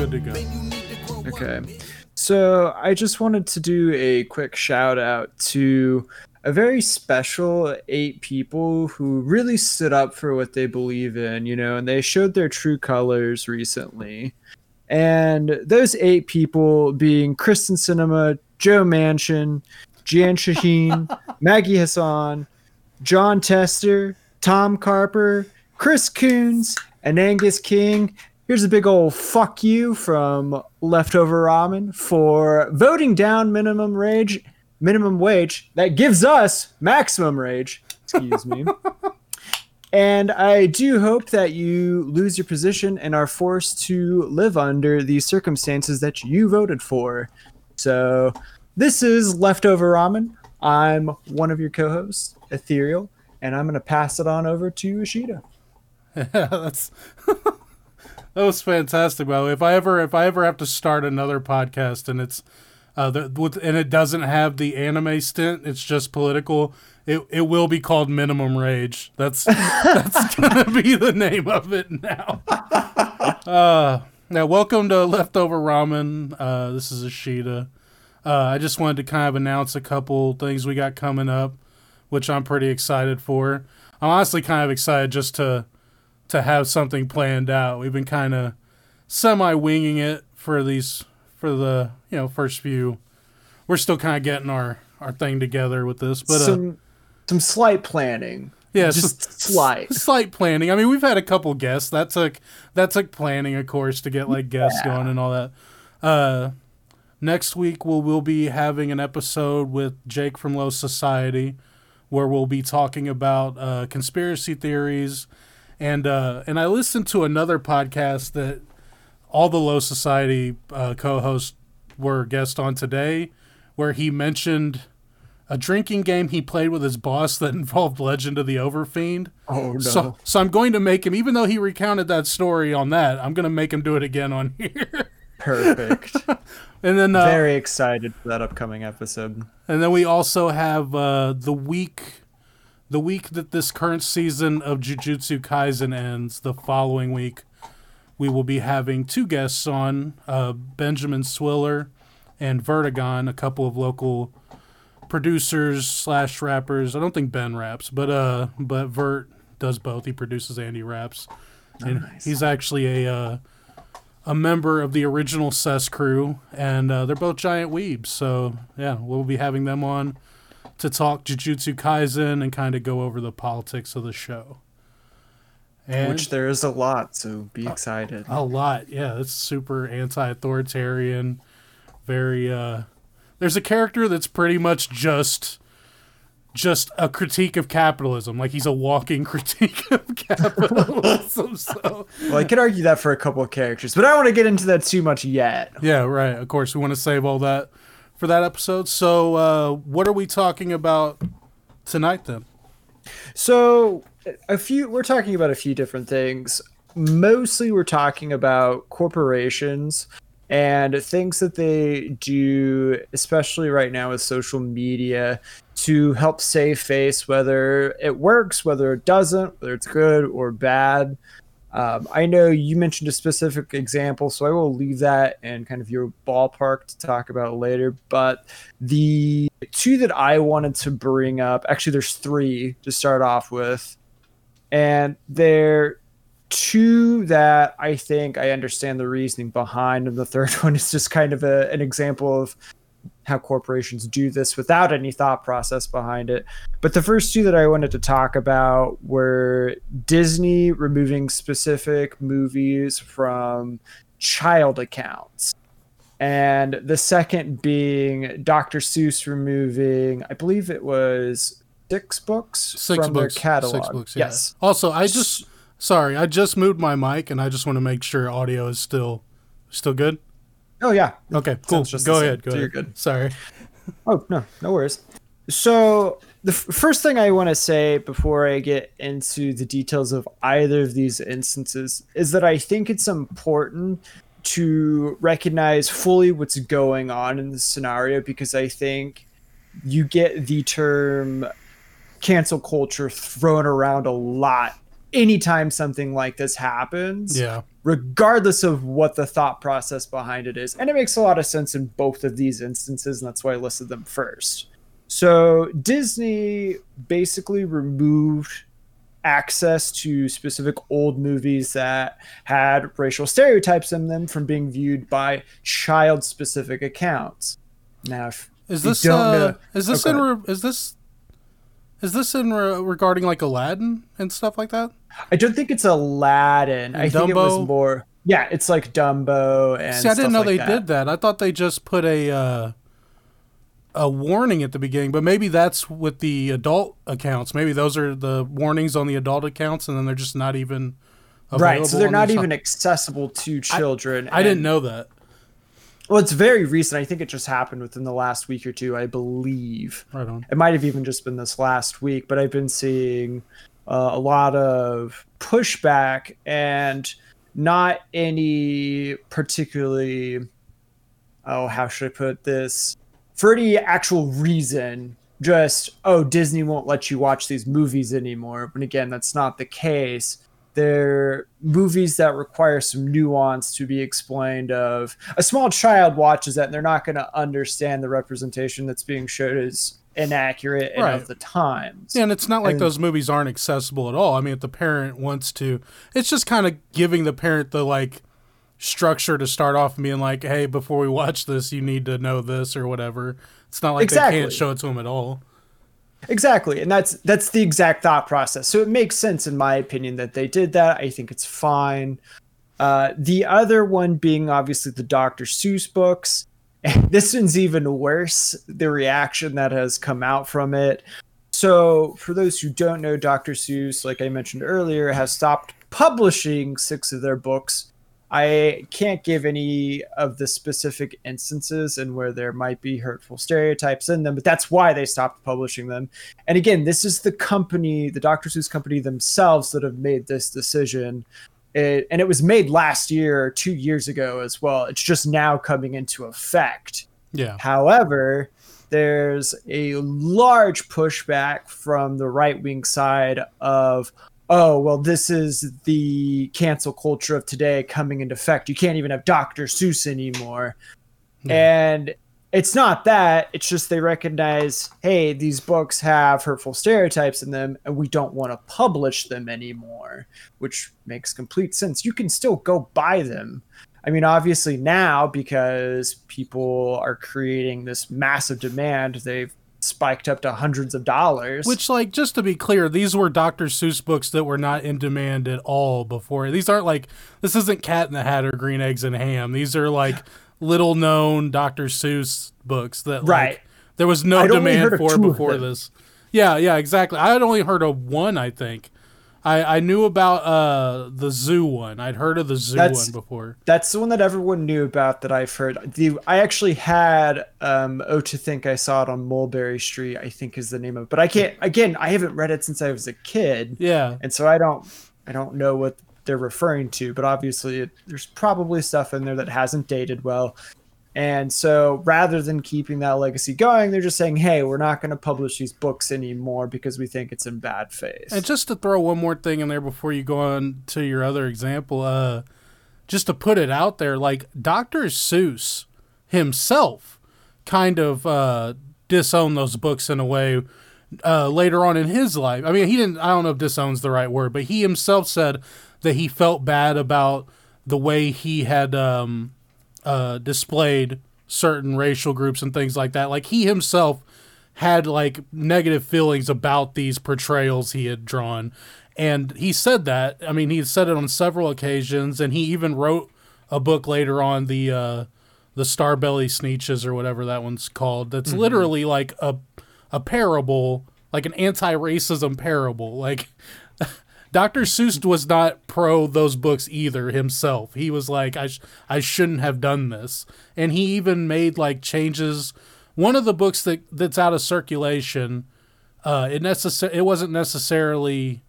good to go. Then you need to grow up, Okay. So I just wanted to do a quick shout out to a very special eight people who really stood up for what they believe in, you know, and they showed their true colors recently. And those eight people being Kyrsten Sinema, Joe Manchin, Jeanne Shaheen, Maggie Hassan, Jon Tester, Tom Carper, Chris Coons, and Angus King. Here's a big old fuck you from Leftover Ramen for voting down minimum wage, minimum wage that gives us maximum rage. Excuse me. and I do hope that you lose your position and are forced to live under the circumstances that you voted for. So, this is Leftover Ramen. I'm one of your co-hosts, Ethereal, and I'm going to pass it on over to Ishida. That's that was fantastic. By the way, if I ever if I ever have to start another podcast and it's uh, the, with, and it doesn't have the anime stint, it's just political. It it will be called Minimum Rage. That's that's gonna be the name of it now. Uh, now welcome to Leftover Ramen. Uh, this is Ashida. Uh, I just wanted to kind of announce a couple things we got coming up, which I'm pretty excited for. I'm honestly kind of excited just to to have something planned out. We've been kind of semi winging it for these for the you know first few. We're still kind of getting our our thing together with this, but uh, some some slight planning. yeah, just slight. slight planning. I mean, we've had a couple guests. That took that took planning, of course, to get like guests going and all that. Uh, next week we'll we'll be having an episode with Jake from Low Society, where we'll be talking about uh, conspiracy theories, and uh, and I listened to another podcast that all the Low Society uh, co-hosts were guests on today, where he mentioned a drinking game he played with his boss that involved Legend of the Overfiend. Oh no. So, so I'm going to make him, even though he recounted that story on that, I'm going to make him do it again on here. Perfect. and then, uh, Very excited for that upcoming episode. and then we also have uh, the week, the week that this current season of Jujutsu Kaisen ends. The following week, we will be having two guests on: uh, Benjamin Swiller and Vertigon, a couple of local producers slash rappers. I don't think Ben raps, but uh, but Vert does both. He produces and he raps, and he's actually a uh, a member of the original Cess crew, and uh, they're both giant weebs. So yeah, we'll be having them on to talk Jujutsu Kaisen and kind of go over the politics of the show. And Which there is a lot, so be excited. a lot, yeah. It's super anti-authoritarian. Very. uh There's a character that's pretty much just. Just a critique of capitalism, like he's a walking critique of capitalism. so, Well, I could argue that for a couple of characters, but I don't want to get into that too much yet. Yeah, right. Of course, we want to save all that for that episode. So, uh, what are we talking about tonight then? So, a few we're talking about a few different things. Mostly we're talking about corporations and things that they do especially right now with social media to help save face whether it works, whether it doesn't, whether it's good or bad. Um, I know you mentioned a specific example, so I will leave that and kind of your ballpark to talk about later. But the two that I wanted to bring up, actually, there's three to start off with, and they're two that I think I understand the reasoning behind, and the third one is just kind of a, an example of how corporations do this without any thought process behind it. But the first two that I wanted to talk about were Disney removing specific movies from child accounts. And the second being Dr. Seuss removing, I believe it was six books Six from books. their catalog. Six books. Yeah. Yes. Also, I just sorry, I just moved my mic, and I just want to make sure audio is still still good. Oh yeah. Okay, cool. Just Go ahead. Go so ahead. you're good. Sorry. Oh no, no worries. So the f- first thing I want to say before I get into the details of either of these instances is that I think it's important to recognize fully what's going on in the scenario because I think you get the term cancel culture thrown around a lot anytime something like this happens Yeah. regardless of what the thought process behind it is. And it makes a lot of sense in both of these instances, and that's why I listed them first. So Disney basically removed access to specific old movies that had racial stereotypes in them from being viewed by child specific accounts. Now, if Is this uh, know- is this Oh, in re- is this is this in re- regarding like Aladdin and stuff like that? I don't think it's Aladdin. I think it was Dumbo? more. Yeah, it's like Dumbo and. See, I didn't know like they that. did that. I thought they just put a uh, a warning at the beginning, but maybe that's with the adult accounts. Maybe those are the warnings on the adult accounts, and then they're just not even Right, so they're not even accessible to children. I didn't know that. Well, it's very recent. I think it just happened within the last week or two, I believe. Right on. It might have even just been this last week, but I've been seeing uh, a lot of pushback and not any particularly, oh, how should I put this? For any actual reason, just, oh, Disney won't let you watch these movies anymore. But again, that's not the case. They're movies that require some nuance to be explained of a small child watches that and they're not going to understand the representation that's being showed as inaccurate and Right. of the times. Yeah, and it's not like And- those movies aren't accessible at all. I mean, if the parent wants to, it's just kind of giving the parent the like structure to start off and being like, "Hey, before we watch this, you need to know this or whatever." It's not like they can't show it to them at all. Exactly, and that's that's the exact thought process. So it makes sense, in my opinion, that they did that. I think it's fine. Uh, the other one being obviously the Dr. Seuss books. this one's even worse. The reaction that has come out from it. So, for those who don't know, Dr. Seuss, like I mentioned earlier, has stopped publishing six of their books. I can't give any of the specific instances and where there might be hurtful stereotypes in them, but that's why they stopped publishing them. And again, this is the company, the Dr. Seuss company themselves, that have made this decision. It, and it was made last year two years ago as well. It's just now coming into effect. Yeah. However, there's a large pushback from the right wing side of, oh, well, this is the cancel culture of today coming into effect. You can't even have Dr. Seuss anymore. And it's not that, it's just they recognize, hey, these books have hurtful stereotypes in them and we don't want to publish them anymore, which makes complete sense. You can still go buy them. I mean, obviously now because people are creating this massive demand, they've spiked up to hundreds of dollars. Which, like, just to be clear, these were Dr. Seuss books that were not in demand at all before. These aren't like this isn't Cat in the Hat or Green Eggs and Ham. These are like little known Dr. Seuss books that like, Right. there was no I'd demand for before this. Yeah, yeah, exactly. I had only heard of one, I think. I, I knew about uh the zoo one. I'd heard of the zoo That's- one before. That's the one that everyone knew about that I've heard. The I actually had um Oh to Think I Saw It on Mulberry Street, I think is the name of it. But I can't again, I haven't read it since I was a kid. Yeah. and so I don't I don't know what they're referring to, but obviously it, there's probably stuff in there that hasn't dated well. And so rather than keeping that legacy going, they're just saying, "Hey, we're not going to publish these books anymore because we think it's in bad faith." And just to throw one more thing in there before you go on to your other example, uh, just to put it out there, like Dr. Seuss himself kind of uh, disowned those books in a way uh, later on in his life. I mean, he didn't, I don't know if disown's the right word, but he himself said that he felt bad about the way he had um, uh, displayed certain racial groups and things like that. Like he himself had like negative feelings about these portrayals he had drawn. And he said that. I mean, he said it on several occasions, and he even wrote a book later on the uh, the Starbelly Sneetches or whatever that one's called. That's literally like a a parable like an anti-racism parable. Like Dr. Seuss was not pro those books either himself. He was like, I, sh- I shouldn't have done this. And he even made like changes. One of the books that, that's out of circulation, uh, it, necess- it wasn't necessarily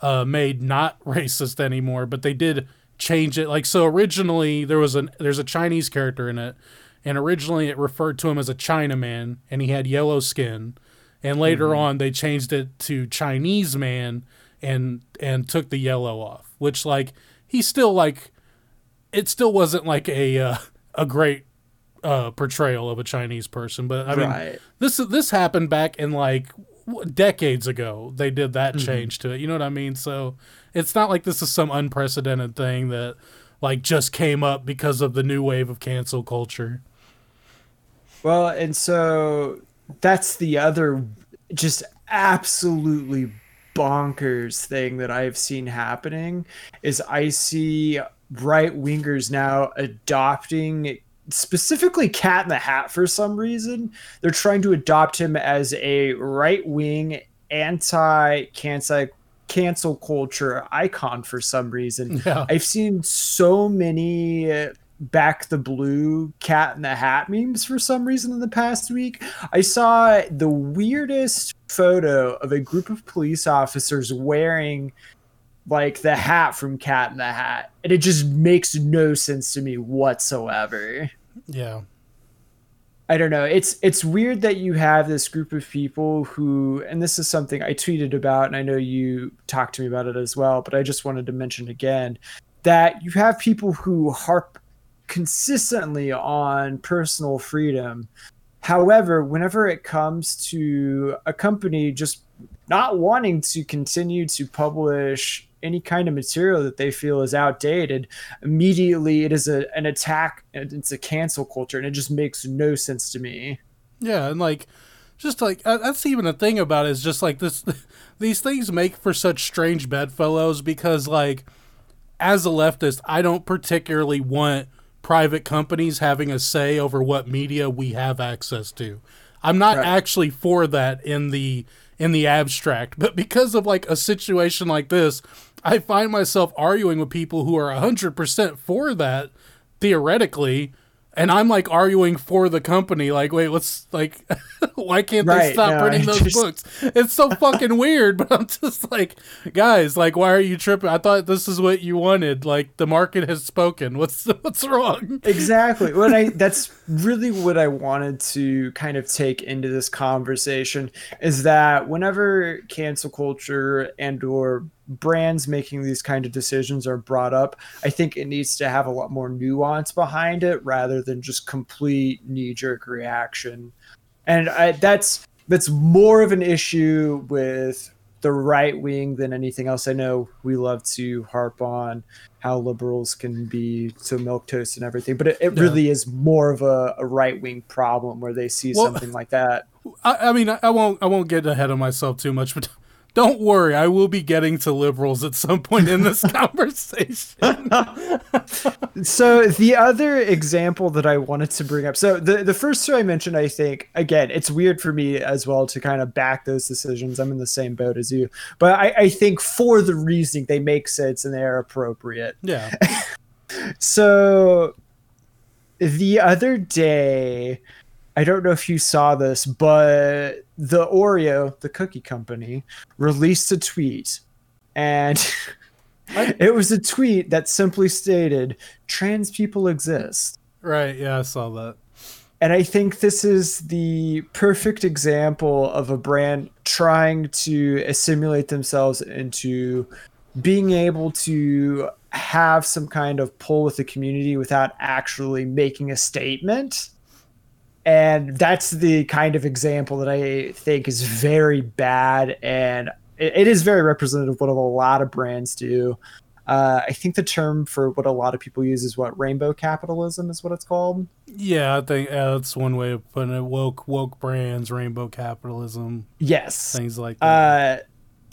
uh, made not racist anymore, but they did change it. Like, so originally there was an, there's a Chinese character in it. And originally it referred to him as a Chinaman and he had yellow skin. And later mm-hmm. on they changed it to Chinese man and and took the yellow off, which like he still like it still wasn't like a uh, a great uh, portrayal of a Chinese person, but I mean right. this this happened back in like decades ago. They did that mm-hmm. change to it. You know what I mean? So it's not like this is some unprecedented thing that like just came up because of the new wave of cancel culture. Well, and so that's the other just absolutely bonkers thing that I've seen happening is I see right wingers now adopting specifically Cat in the Hat for some reason. They're trying to adopt him as a right wing anti cancel cancel culture icon for some reason. Yeah. I've seen so many back the blue cat in the hat memes for some reason in the past week. I saw the weirdest photo of a group of police officers wearing like the hat from Cat in the Hat. And it just makes no sense to me whatsoever. Yeah. I don't know. It's it's weird that you have this group of people who and this is something I tweeted about and I know you talked to me about it as well, but I just wanted to mention again that you have people who harp consistently on personal freedom. However, whenever it comes to a company just not wanting to continue to publish any kind of material that they feel is outdated, immediately it is a, an attack. and It's a cancel culture, and it just makes no sense to me. Yeah, and like, just like that's even a thing about it is just like this. These things make for such strange bedfellows because, like, as a leftist, I don't particularly want private companies having a say over what media we have access to. I'm not right. actually for that in the in the abstract, but because of like a situation like this, I find myself arguing with people who are 100% for that theoretically and I'm like arguing for the company, like, wait, what's like, why can't right, they stop no, printing those just... books? It's so fucking weird, but I'm just like, guys, like, why are you tripping? I thought this is what you wanted. Like, the market has spoken. What's what's wrong? Exactly. What I that's really what I wanted to kind of take into this conversation is that whenever cancel culture and or brands making these kind of decisions are brought up, I think it needs to have a lot more nuance behind it rather than just complete knee jerk reaction. And I, that's that's more of an issue with the right wing than anything else. I know we love to harp on how liberals can be so milk toast and everything, but it, it yeah. really is more of a, a right wing problem where they see well, something like that. I, I mean, I won't I won't get ahead of myself too much, but don't worry, I will be getting to liberals at some point in this conversation. so the other example that I wanted to bring up, so the the first two I mentioned, I think again, it's weird for me as well to kind of back those decisions. I'm in the same boat as you, but I, I think for the reasoning they make sense and they are appropriate. Yeah. so the other day I don't know if you saw this, but the Oreo, the cookie company, released a tweet and it was a tweet that simply stated trans people exist. Right, yeah, I saw that. And I think this is the perfect example of a brand trying to assimilate themselves into being able to have some kind of pull with the community without actually making a statement and that's the kind of example that I think is very bad, and it, it is very representative of what a lot of brands do. Uh, I think the term for what a lot of people use is what rainbow capitalism is what it's called. Yeah, I think uh, that's one way of putting it. Woke woke brands, rainbow capitalism. Yes, things like that. Uh,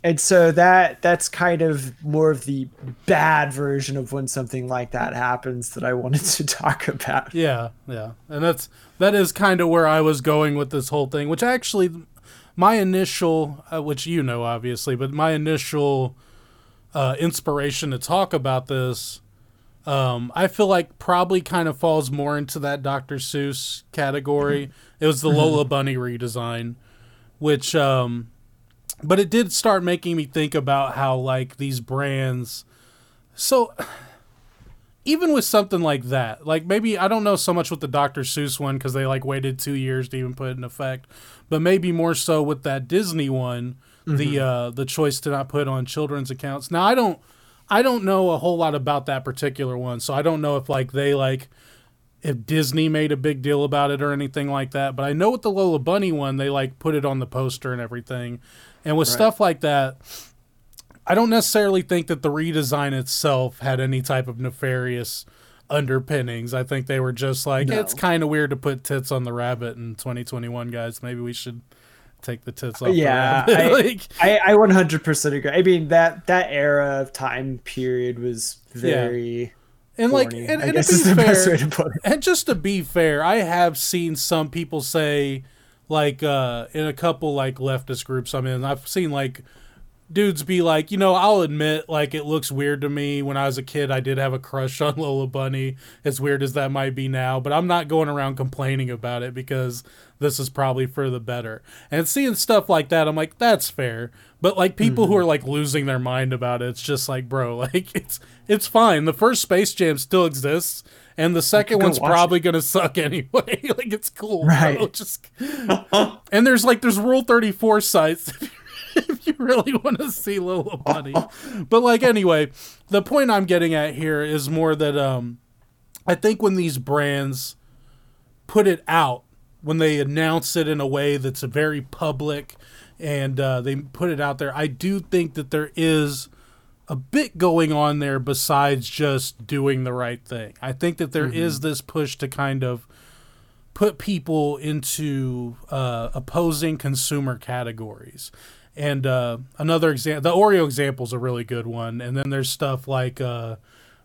and so that that's kind of more of the bad version of when something like that happens that I wanted to talk about. Yeah, yeah, and that's that is kind of where I was going with this whole thing, which actually my initial, uh, which you know obviously, but my initial uh, inspiration to talk about this, um, I feel like probably kind of falls more into that Dr. Seuss category. it was the Lola Bunny redesign, which, um, but it did start making me think about how like these brands. So even with something like that, like maybe I don't know so much with the Dr. Seuss one because they like waited two years to even put it in effect, but maybe more so with that Disney one, mm-hmm. the uh, the choice to not put on children's accounts. Now I don't I don't know a whole lot about that particular one, so I don't know if like they like if Disney made a big deal about it or anything like that. But I know with the Lola Bunny one, they like put it on the poster and everything, and with right. stuff like that I don't necessarily think that the redesign itself had any type of nefarious underpinnings. I think they were just like, no. it's kind of weird to put tits on the rabbit in 2021, guys. Maybe we should take the tits off. Yeah, I, like, I, I 100% agree. I mean that that era of time period was very. Yeah. And like, and, and to be fair, and just to be fair, I have seen some people say, like, uh, in a couple like leftist groups I'm in, I've seen like dudes be like, you know, I'll admit, like, it looks weird to me. When I was a kid, I did have a crush on Lola Bunny, as weird as that might be now, but I'm not going around complaining about it because this is probably for the better. And seeing stuff like that, I'm like, that's fair. But like people mm-hmm. who are like losing their mind about it, it's just like, bro, like it's it's fine. The first Space Jam still exists. And the second one's probably it. gonna suck anyway. like it's cool, right? Bro. Just and there's like there's Rule Thirty Four sites if you really want to see Lola Bunny. but like anyway, the point I'm getting at here is more that um I think when these brands put it out, when they announce it in a way that's very public and uh, they put it out there, I do think that there is a bit going on there besides just doing the right thing. I think that there mm-hmm. is this push to kind of put people into uh, opposing consumer categories. And uh, another example, the Oreo example is a really good one. And then there's stuff like uh,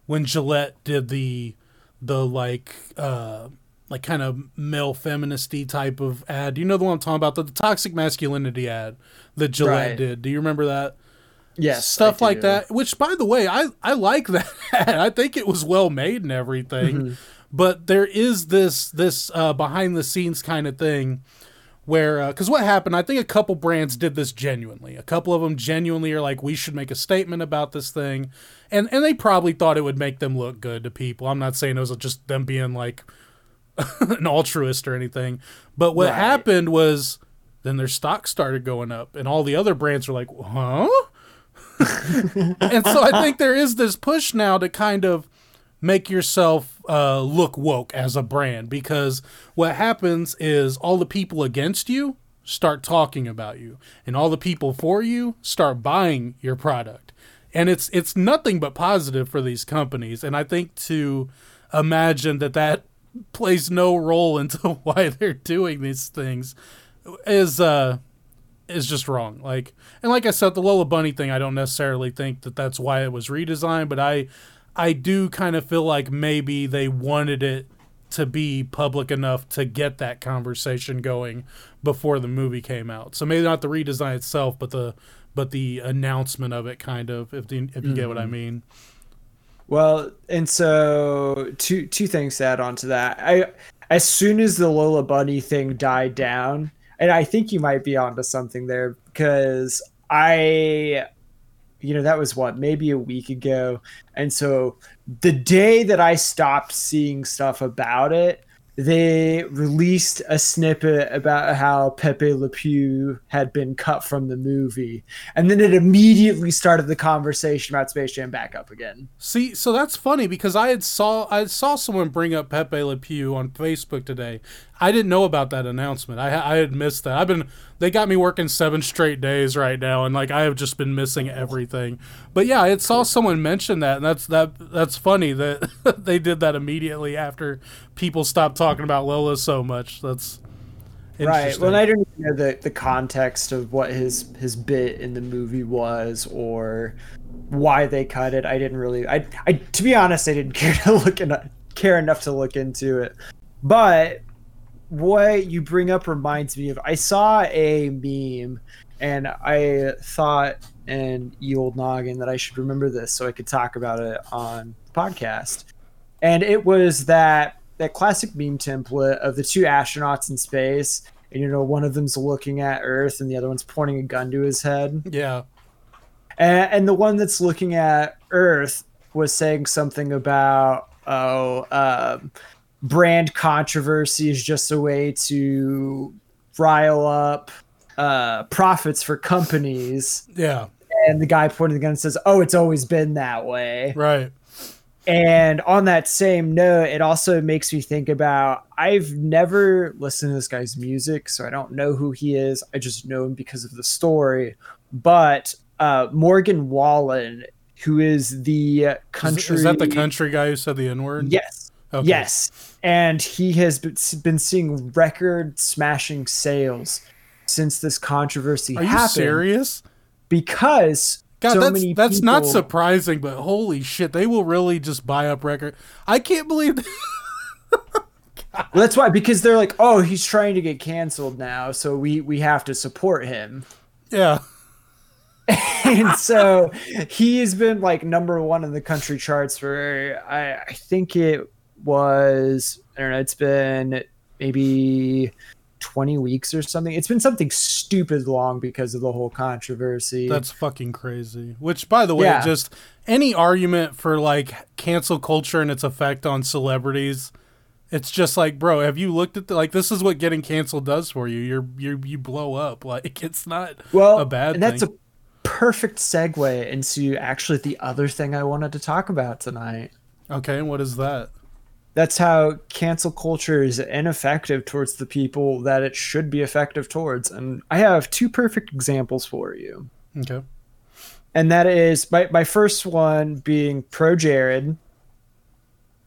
when Gillette did the the like uh, like kind of male feministy type of ad. Do you know the one I'm talking about? The, the toxic masculinity ad that Gillette right. did. Do you remember that? Yes, stuff like that. Which, by the way, I I like that. Ad. I think it was well made and everything. Mm-hmm. But there is this this uh, behind the scenes kind of thing where because uh, what happened i think a couple brands did this genuinely. A couple of them genuinely are like we should make a statement about this thing. And and they probably thought it would make them look good to people. I'm not saying it was just them being like an altruist or anything. But what right. happened was then their stock started going up and all the other brands were like huh? And so i think there is this push now to kind of make yourself uh, look woke as a brand because what happens is all the people against you start talking about you and all the people for you start buying your product. And it's it's nothing but positive for these companies. And i think to imagine that that plays no role into why they're doing these things is uh is just wrong. Like and like i said the lola bunny thing i don't necessarily think that that's why it was redesigned but i I do kind of feel like maybe they wanted it to be public enough to get that conversation going before the movie came out. So maybe not the redesign itself, but the but the announcement of it, kind of, if the, if you mm-hmm. get what I mm-hmm. mean. Well, and so two two things to add on to that. I as soon as the Lola Bunny thing died down, and I think you might be onto something there because I you know that was what maybe a week ago and so the day that i stopped seeing stuff about it they released a snippet about how Pepe Le Pew had been cut from the movie, and then it immediately started the conversation about Space Jam back up again. See, so that's funny because I had saw I saw someone bring up Pepe Le Pew on Facebook today. I didn't know about that announcement. I I had missed that. I've been they got me working seven straight days right now, and like I have just been missing everything. But yeah, I saw someone mention that, and that's that that's funny that they did that immediately after people stopped talking about Lola so much. That's right. Well, I don't know the the context of what his his bit in the movie was or why they cut it. I didn't really. I I to be honest, I didn't care to look in, care enough to look into it. But what you bring up reminds me of I saw a meme and I thought and you old noggin that I should remember this so I could talk about it on the podcast. And it was that that classic meme template of the two astronauts in space and you know one of them's looking at earth and the other one's pointing a gun to his head Yeah. and, and the one that's looking at earth was saying something about oh um, brand controversy is just a way to rile up uh, profits for companies Yeah. and the guy pointing the gun says oh it's always been that way Right. and on that same note, it also makes me think about I've never listened to this guy's music, so I don't know who he is. I just know him because of the story. But uh, Morgan Wallen, who is the Is, country. is that the country guy who said the N word? Yes. Okay. Yes. And he has been- seeing record smashing sales since this controversy Are you happened. serious? Because God, so that's many that's not surprising, but holy shit, they will really just buy up record. I can't believe. Well, that's why because they're like, oh, he's trying to get canceled now, so we we have to support him. yeah. and so he has been like number one in the country charts for I, I think it was I don't know, it's been maybe 20 weeks or something. It's been something stupid long because of the whole controversy. That's fucking crazy. Which, by the way, Yeah. just any argument for like cancel culture and its effect on celebrities, it's just like, bro, have you looked at the, like this is what getting canceled does for you? You're you you blow up. Like it's not well, a bad and that's thing. a perfect segue into actually the other thing I wanted to talk about tonight. okay, and what is that? That's how cancel culture is ineffective towards the people that it should be effective towards. And I have two perfect examples for you. Okay. And that is my, my first one being pro Jared.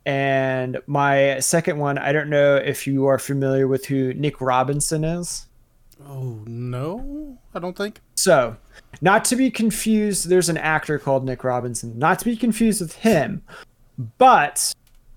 And my second one, I don't know if you are familiar with who Nick Robinson is. Oh no, I don't think. So, not to be confused, there's an actor called Nick Robinson. Not to be confused with him, but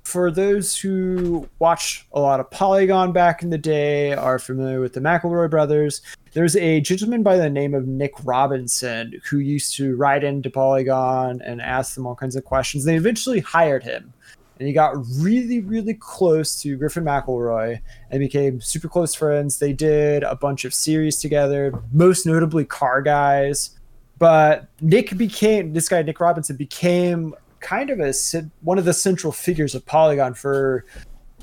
for those who watched a lot of Polygon back in the day, are familiar with the McElroy brothers, there's a gentleman by the name of Nick Robinson who used to write into Polygon and ask them all kinds of questions. They eventually hired him. And he got really, really close to Griffin McElroy and became super close friends. They did a bunch of series together, most notably Car Guys. But Nick became this guy, Nick Robinson, became kind of a one of the central figures of Polygon for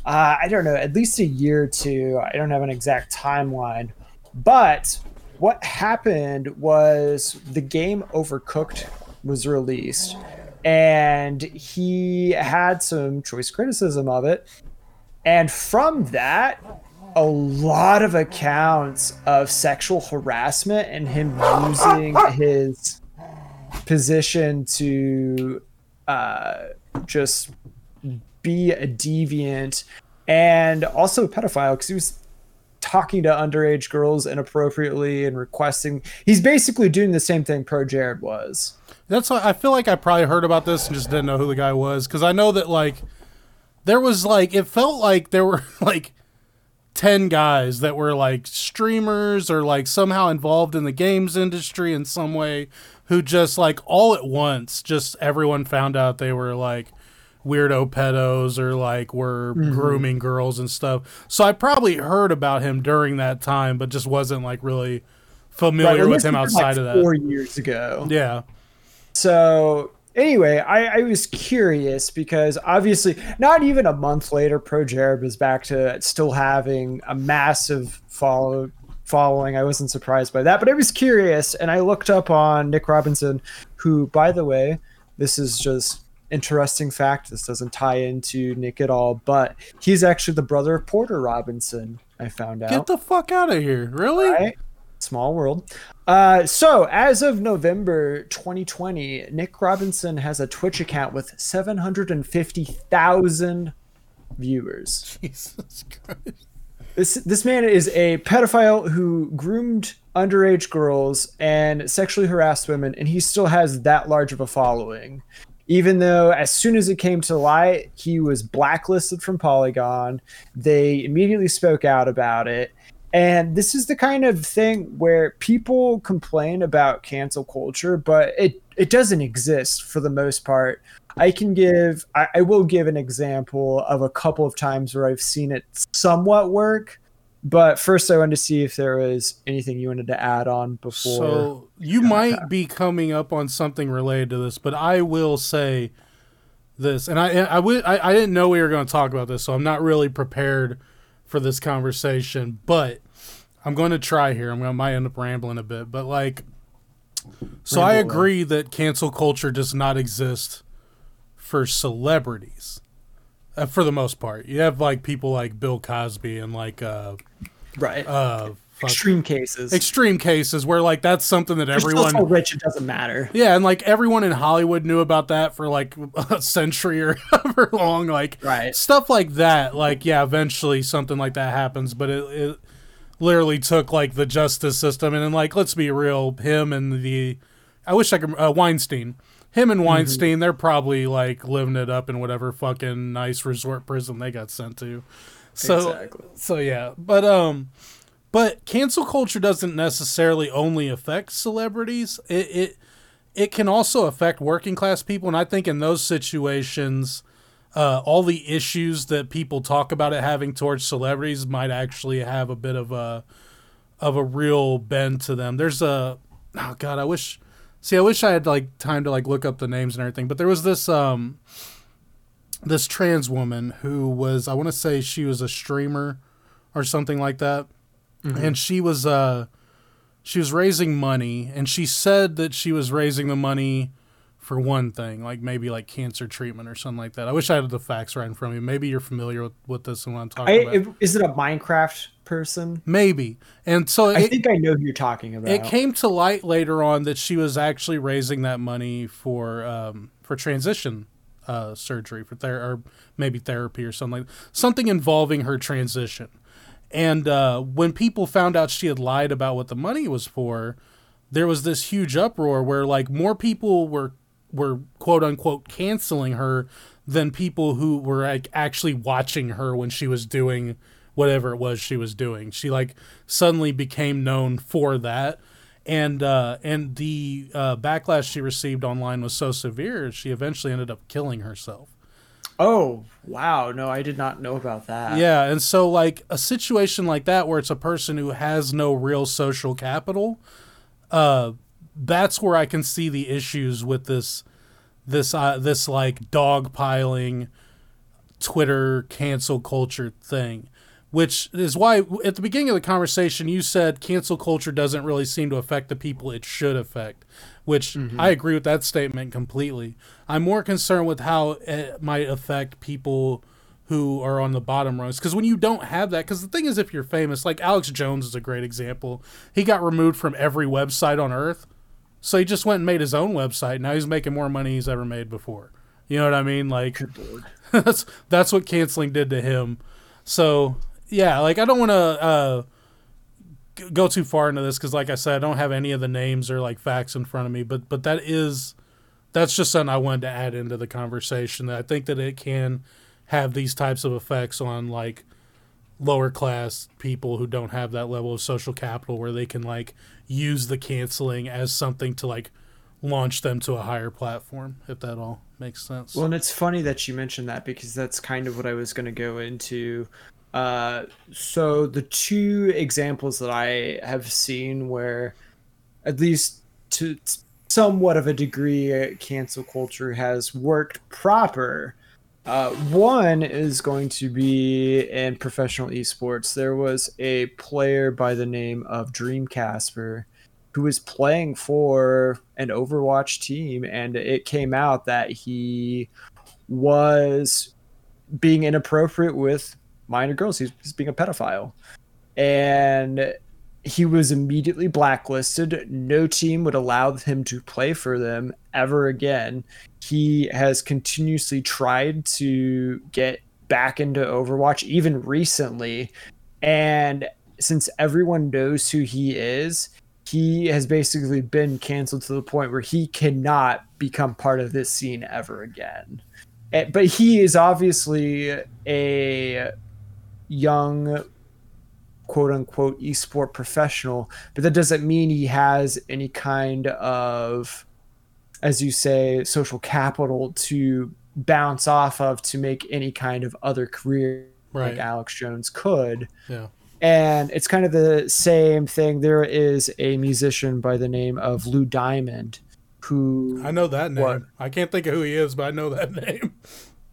uh, I don't know, at least a year or two. I don't have an exact timeline, but what happened was the game Overcooked was released, and he had some choice criticism of it. And from that, a lot of accounts of sexual harassment and him using his position to uh, just be a deviant and also a pedophile because he was talking to underage girls inappropriately and requesting. He's basically doing the same thing Pro Jared was. That's why I feel like I probably heard about this and just didn't know who the guy was because I know that like there was like it felt like there were like 10 guys that were like streamers or like somehow involved in the games industry in some way who just like all at once just everyone found out they were like weirdo pedos or like were mm-hmm. grooming girls and stuff. So I probably heard about him during that time but just wasn't like really familiar and with him was, like, outside of that. Four years ago. Yeah. So anyway, I, I was curious because obviously not even a month later, Pro Jared was back to still having a massive follow following. I wasn't surprised by that, but I was curious and I looked up on Nick Robinson, who by the way, this is just interesting fact. This doesn't tie into Nick at all, but he's actually the brother of Porter Robinson. I found out. Get the fuck out of here. Really? Right? Small world. Uh, so, as of November 2020, Nick Robinson has a Twitch account with 750,000 viewers. Jesus Christ. This this man is a pedophile who groomed underage girls and sexually harassed women, and he still has that large of a following. even though as soon as it came to light, he was blacklisted from Polygon. They immediately spoke out about it. And this is the kind of thing where people complain about cancel culture, but it, it doesn't exist for the most part. I can give, I, I will give an example of a couple of times where I've seen it somewhat work. But first, I wanted to see if there was anything you wanted to add on before. So you might be coming up on something related to this, but I will say this, and I I, would, I, I didn't know we were going to talk about this, so I'm not really prepared for this conversation. But I'm going to try here. I'm going to might end up rambling a bit, but like, so I Ramble agree that cancel culture does not exist for celebrities. Uh, for the most part, you have like people like Bill Cosby and like uh right. uh fuck- Extreme cases. extreme cases where like that's something that everyone so rich, it doesn't matter. Yeah, and like everyone in Hollywood knew about that for like a century or however long. Like Right. stuff like that. Like yeah, eventually something like that happens, but it, it literally took like the justice system and then like let's be real, him and the I wish I could uh, Weinstein. Him and Weinstein, they're probably like living it up in whatever fucking nice resort prison they got sent to. So Exactly. so yeah, but um, but cancel culture doesn't necessarily only affect celebrities. It it it can also affect working class people, and I think in those situations, uh, all the issues that people talk about it having towards celebrities might actually have a bit of a of a real bend to them. There's a oh god, I wish. See, I wish I had like time to like look up the names and everything, but there was this um this trans woman who was I want to say she was a streamer or something like that. And she was uh she was raising money and she said that she was raising the money for one thing, like maybe like cancer treatment or something like that. I wish I had the facts right in front of me. Maybe you're familiar with, with this and what I'm I, talking about. if- is it a Minecraft person? maybe. And so I it, think I know who you're talking about. it came to light later on that she was actually raising that money for um, for transition uh, surgery for ther- or maybe therapy or something like something involving her transition. And uh, when people found out she had lied about what the money was for, there was this huge uproar where like more people were were quote unquote canceling her than people who were like actually watching her when she was doing whatever it was she was doing. She like suddenly became known for that. And uh, and the uh, backlash she received online was so severe, she eventually ended up killing herself. Oh wow! No, I did not know about that. Yeah, and so like a situation like that where it's a person who has no real social capital, uh that's where I can see the issues with this this uh, this like dogpiling Twitter cancel culture thing. Which is why at the beginning of the conversation you said cancel culture doesn't really seem to affect the people it should affect, which I agree with that statement completely. I'm more concerned with how it might affect people who are on the bottom rungs because when you don't have that because the thing is if you're famous like alex jones is a great example he got removed from every website on earth so he just went and made his own website. Now he's making more money he's ever made before. You know what i mean? Like that's that's what canceling did to him. So yeah like i don't want to uh go too far into this because like i said i don't have any of the names or like facts in front of me but but that is that's just something i wanted to add into the conversation that i think that it can have these types of effects on like lower class people who don't have that level of social capital where they can like use the canceling as something to like launch them to a higher platform if that all makes sense Well, and it's funny that you mentioned that because that's kind of what I was going to go into. Uh, so the two examples that I have seen where, at least to somewhat of a degree, cancel culture has worked proper. Uh, one is going to be in professional esports. There was a player by the name of Dreamkazper who was playing for an Overwatch team, and it came out that he was being inappropriate with minor girls. He's being a pedophile. And he was immediately blacklisted. No team would allow him to play for them ever again. He has continuously tried to get back into Overwatch, even recently. And since everyone knows who he is, he has basically been canceled to the point where he cannot become part of this scene ever again. Eh, But he is obviously a young quote unquote esport professional, but that doesn't mean he has any kind of, as you say, social capital to bounce off of to make any kind of other career Right. like Alex Jones could. Yeah. And it's kind of the same thing. There is a musician by the name of Lou Diamond who I know that name. What? I can't think of who he is, but I know that name.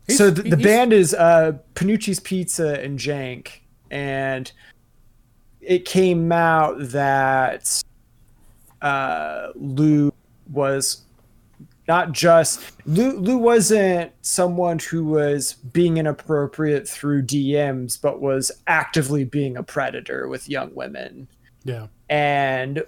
He's- so the, the band is uh, Panucci's Pizza and Jank, and it came out that uh, Lou was not just Lou. Lou wasn't someone who was being inappropriate through DMs, but was actively being a predator with young women Yeah. and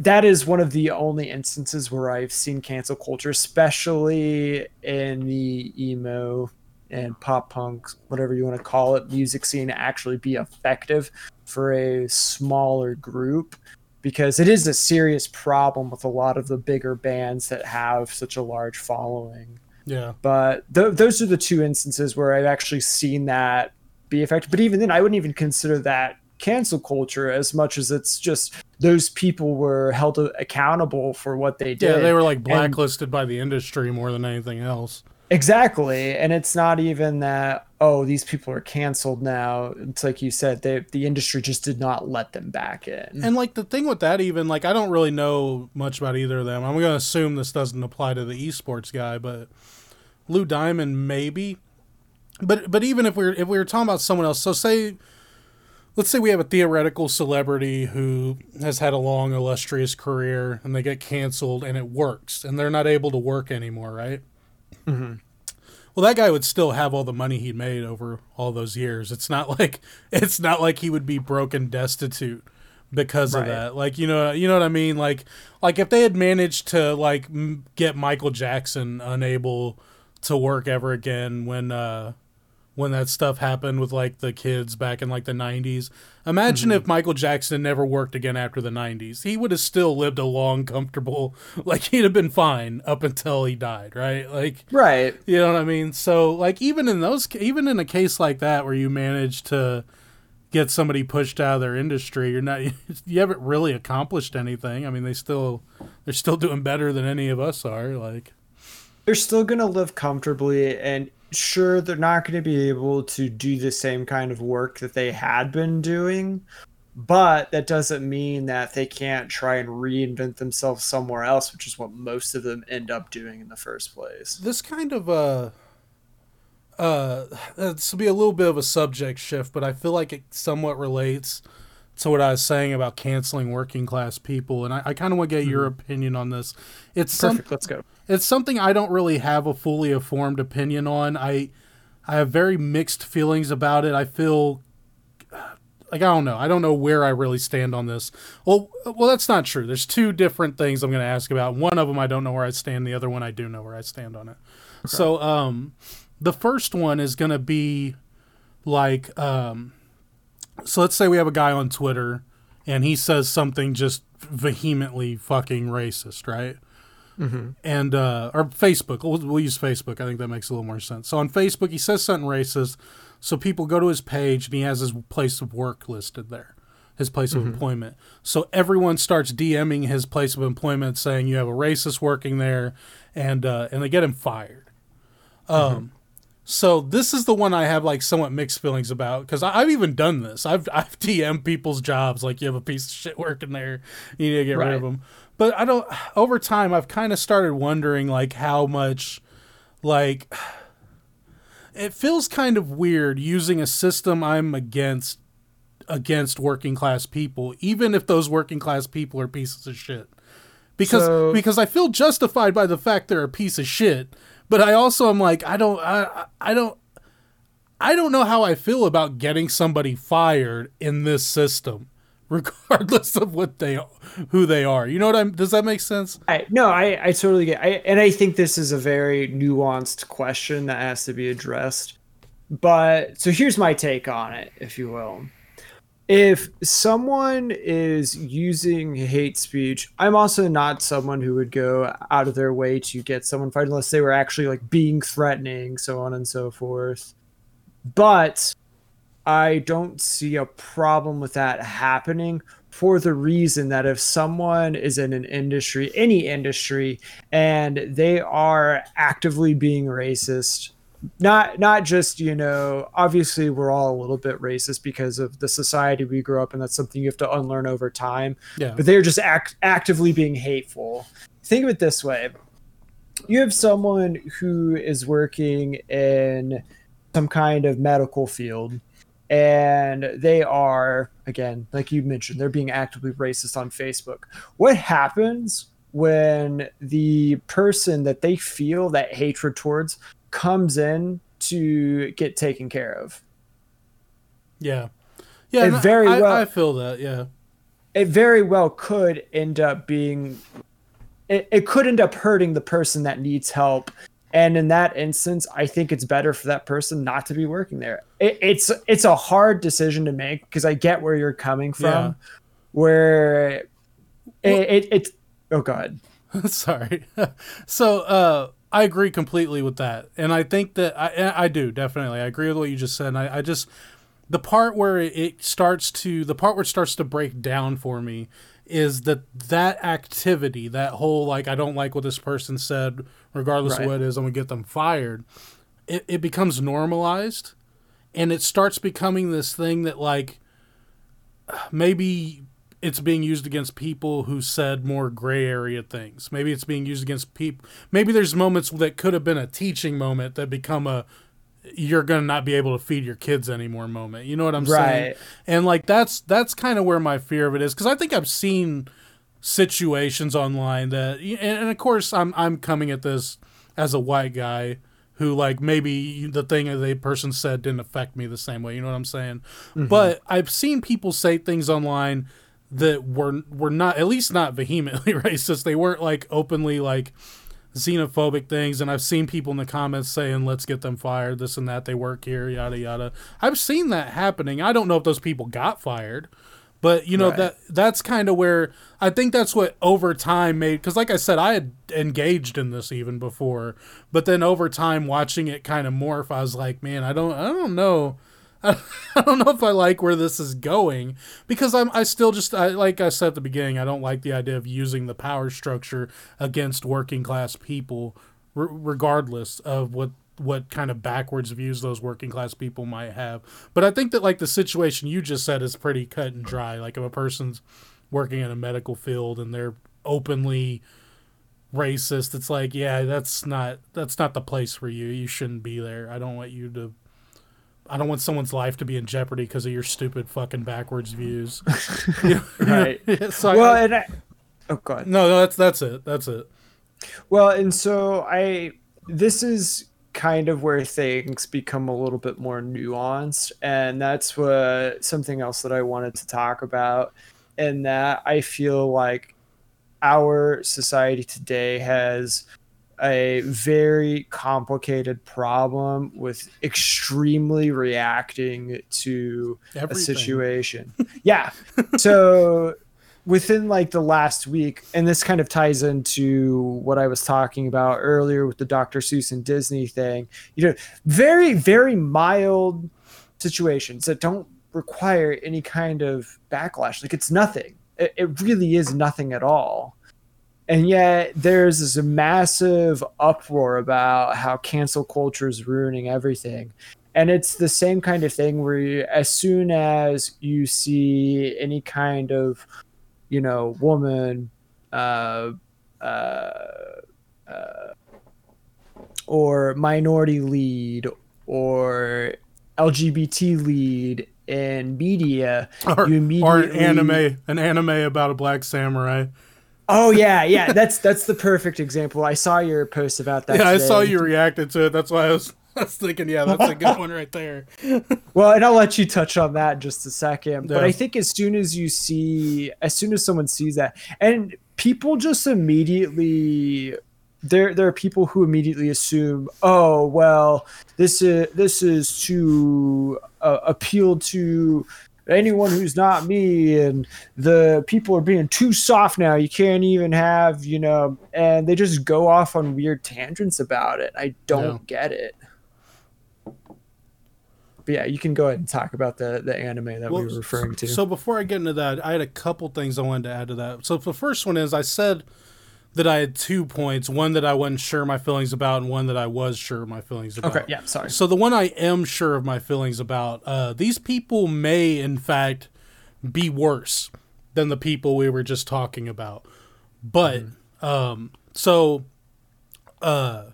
that is one of the only instances where I've seen cancel culture, especially in the emo and pop punk, whatever you want to call it, music scene, actually be effective for a smaller group because it is a serious problem with a lot of the bigger bands that have such a large following. Yeah. But th- those are the two instances where I've actually seen that be effective. But even then, I wouldn't even consider that cancel culture as much as it's just those people were held accountable for what they did. Yeah, they were like blacklisted by the industry more than anything else. Exactly. And it's not even that, oh, these people are canceled now. It's like you said, they, the industry just did not let them back in. And like the thing with that, even like I don't really know much about either of them. I'm gonna assume this doesn't apply to the esports guy, but Lou Diamond maybe. But but even if we're if we were talking about someone else, so say let's say we have a theoretical celebrity who has had a long illustrious career and they get canceled and it works and they're not able to work anymore, right? Well, that guy would still have all the money he made over all those years. It's not like it's not like he would be broken destitute because of that. Like you know, you know what I mean. Like like if they had managed to like m- get Michael Jackson unable to work ever again when uh when that stuff happened with like the kids back in like the 90s. Imagine if mm-hmm. Michael Jackson never worked again after the 90s. He would have still lived a long comfortable like he'd have been fine up until he died, right? Like right. you know what I mean? So like even in those even in a case like that where you manage to get somebody pushed out of their industry, you're not you haven't really accomplished anything. I mean, they still they're still doing better than any of us are like they're still going to live comfortably and sure they're not going to be able to do the same kind of work that they had been doing but that doesn't mean that they can't try and reinvent themselves somewhere else which is what most of them end up doing in the first place. This kind of uh uh this will be a little bit of a subject shift but i feel like it somewhat relates to what i was saying about canceling working class people and i, I kind of want to get your opinion on this. It's some, perfect let's go it's something i don't really have a fully informed opinion on i i have very mixed feelings about it i feel like I don't know. I don't know where I really stand on this. Well, well, that's not true. There's two different things I'm going to ask about. One of them I don't know where I stand. The other one I do know where I stand on it. So, um, the first one is going to be like, um, so let's say we have a guy on Twitter, and he says something just vehemently fucking racist, right? And uh, or Facebook. We'll, we'll use Facebook. I think that makes a little more sense. So on Facebook, he says something racist. So people go to his page, and he has his place of work listed there, his place of employment. So everyone starts DMing his place of employment, saying you have a racist working there, and uh, and they get him fired. Um, so this is the one I have like somewhat mixed feelings about because I've even done this. I've I've DM'd people's jobs like you have a piece of shit working there, you need to get rid of them. But I don't. Over time, I've kind of started wondering like how much, like, it feels kind of weird using a system I'm against against working class people, even if those working class people are pieces of shit. Because So- because I feel justified by the fact they're a piece of shit, but I also am like I don't I I don't I don't know how I feel about getting somebody fired in this system, regardless of what they who they are. You know what I'm? Does that make sense? I, no, I, I totally get I, and I think this is a very nuanced question that has to be addressed. But so here's my take on it, if you will. if someone is using hate speech, I'm also not someone who would go out of their way to get someone fired unless they were actually like being threatening, so on and so forth. But I don't see a problem with that happening for the reason that if someone is in an industry, any industry, and they are actively being racist, not not just you know obviously we're all a little bit racist because of the society we grew up in that's something you have to unlearn over time Yeah. but they're just act- actively being hateful think of it this way you have someone who is working in some kind of medical field and they are again like you mentioned they're being actively racist on facebook what happens when the person that they feel that hatred towards comes in to get taken care of Yeah. Yeah. It very I, well- I feel that. Yeah. it very well could end up being it, it could end up hurting the person that needs help and in that instance i think it's better for that person not to be working there it, it's it's a hard decision to make because i get where you're coming from Yeah. where it, it it's oh god Sorry. so uh, I agree completely with that, and I think that I I do definitely I agree with what you just said. And I, I just the part where it starts to the part where it starts to break down for me is that that activity, that whole like I don't like what this person said, regardless Right. of what it is, I'm gonna get them fired. It it becomes normalized, and it starts becoming this thing that like maybe it's being used against people who said more gray area things. Maybe it's being used against people. Maybe there's moments that could have been a teaching moment that become a you're gonna not be able to feed your kids anymore moment. You know what I'm saying? Right. And like that's that's kind of where my fear of it is because I think I've seen situations online that and, and of course I'm I'm coming at this as a white guy who like maybe the thing that the person said didn't affect me the same way you know what I'm saying mm-hmm. but I've seen people say things online that were were not at least not vehemently racist they weren't like openly like xenophobic things and I've seen people in the comments saying let's get them fired this and that they work here yada yada I've seen that happening I don't know if those people got fired but you know Right. that that's kind of where I think that's what over time made because like I said I had engaged in this even before but then over time watching it kind of morph I was like man I don't I don't know I don't know if I like where this is going because I'm I still just I, like I said at the beginning I don't like the idea of using the power structure against working class people regardless of what what kind of backwards views those working class people might have. But I think that like the situation you just said is pretty cut and dry. Like if a person's working in a medical field and they're openly racist it's like yeah that's not that's not the place for you. You shouldn't be there. I don't want you to I don't want someone's life to be in jeopardy because of your stupid fucking backwards views. Right. so I- well and I, oh god no, no, that's that's it. That's it. Well, and so I this is kind of where things become a little bit more nuanced and that's what something else that I wanted to talk about and that I feel like our society today has a very complicated problem with extremely reacting to a situation. yeah. So within like the last week, and this kind of ties into what I was talking about earlier with the Dr. Seuss and Disney thing, you know, very, very mild situations that don't require any kind of backlash. Like it's nothing. It, it really is nothing at all. And yet there's this massive uproar about how cancel culture is ruining everything. And it's the same kind of thing where you, as soon as you see any kind of, you know, woman, uh, uh, uh, or minority lead or LGBT lead in media, Or, you or an anime, an anime about a black samurai. Oh yeah, yeah. That's that's the perfect example. I saw your post about that. yeah, I saw you reacted to it. That's why I was, I was thinking, yeah, that's a good one right there. Well, and I'll let you touch on that in just a second. But I think as soon as you see, as soon as someone sees that, and people just immediately, there there are people who immediately assume, oh well, this is this is to uh, appeal to anyone who's not me and the people are being too soft now you can't even have you know and they just go off on weird tangents about it i don't Yeah. get it but yeah you can go ahead and talk about the the anime that we were referring to So before I get into that, I had a couple things I wanted to add to that. So the first one is I said that I had two points: one that I wasn't sure my feelings about, and one that I was sure my feelings about. okay yeah sorry So the one I am sure of my feelings about, uh, these people may in fact be worse than the people we were just talking about. But um, so uh,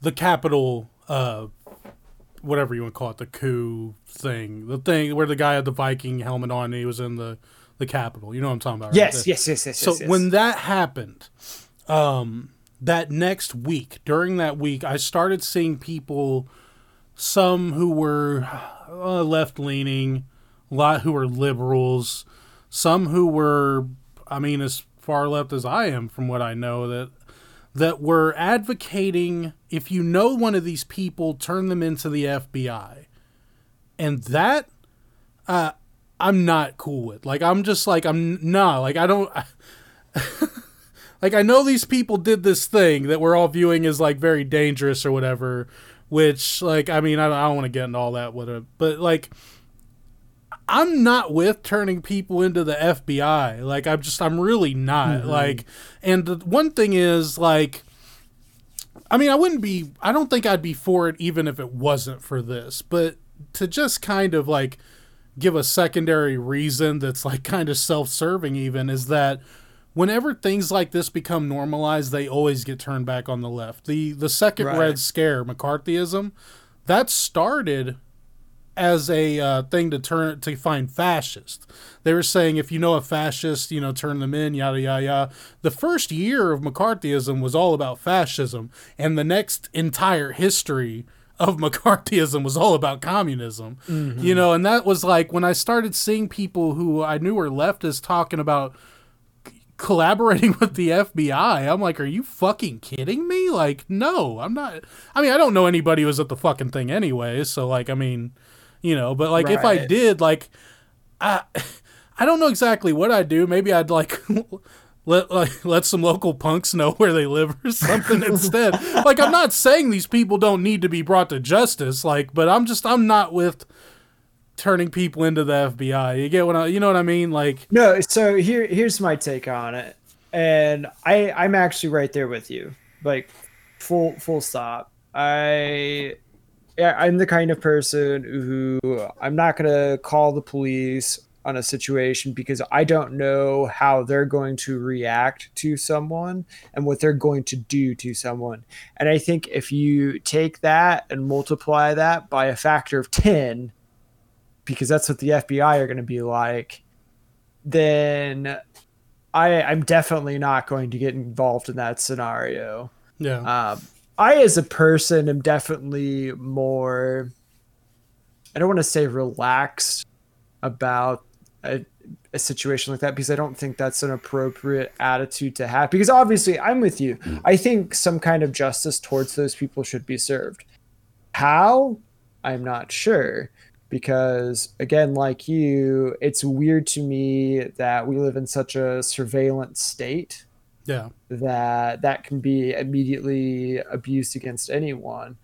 the Capitol, uh, whatever you want to call it, the coup thing, the thing where the guy had the Viking helmet on, and he was in the the Capitol. You know what I'm talking about? right? yes The- yes yes yes so yes, yes. when that happened, um, that next week, during that week, I started seeing people, some who were uh, left leaning, a lot who were liberals, some who were, I mean, as far left as I am, from what I know, that that were advocating if you know one of these people, turn them into the FBI, and that uh, I'm not cool with. Like I'm just like I'm nah. Like I don't. like I know these people did this thing that we're all viewing as like very dangerous or whatever. Which like I mean I, I don't want to get into all that whatever, but like I'm not with turning people into the FBI. Like I'm just I'm really not. Mm-hmm. Like and the one thing is like I mean I wouldn't be I don't think I'd be for it even if it wasn't for this. But to just kind of like give a secondary reason that's like kind of self-serving even is that whenever things like this become normalized they always get turned back on the left. The the second Right. red scare McCarthyism that started as a uh, thing to turn to find fascists. They were saying if you know a fascist, you know, turn them in, yada yada yada. The first year of McCarthyism was all about fascism, and the next entire history of McCarthyism was all about communism. You know, and that was like when I started seeing people who I knew were leftists talking about collaborating with the FBI. I'm like, are you fucking kidding me? Like, no, I'm not. I mean, I don't know anybody who was at the fucking thing anyway. So, like, I mean, you know, but like, if I did, like, I, I don't know exactly what I'd do. Maybe I'd like. Let, like, let some local punks know where they live or something instead. Like I'm not saying these people don't need to be brought to justice, like, but I'm just I'm not with turning people into the FBI. You get what I you know what I mean? Like No, so here here's my take on it. And I I'm actually right there with you. Like full full stop. I yeah, I'm the kind of person who I'm not to call the police on a situation because I don't know how they're going to react to someone and what they're going to do to someone. And I think if you take that and multiply that by a factor of 10 because that's what the FBI are going to be like, then I I'm definitely not going to get involved in that scenario. yeah. Um, I, as a person, am definitely more. I don't want to say relaxed about a, a situation like that because I don't think that's an appropriate attitude to have. Because obviously, I'm with you. I think some kind of justice towards those people should be served. How? I'm not sure. Because again, like you, it's weird to me that we live in such a surveillance state yeah. that that can be immediately abused against anyone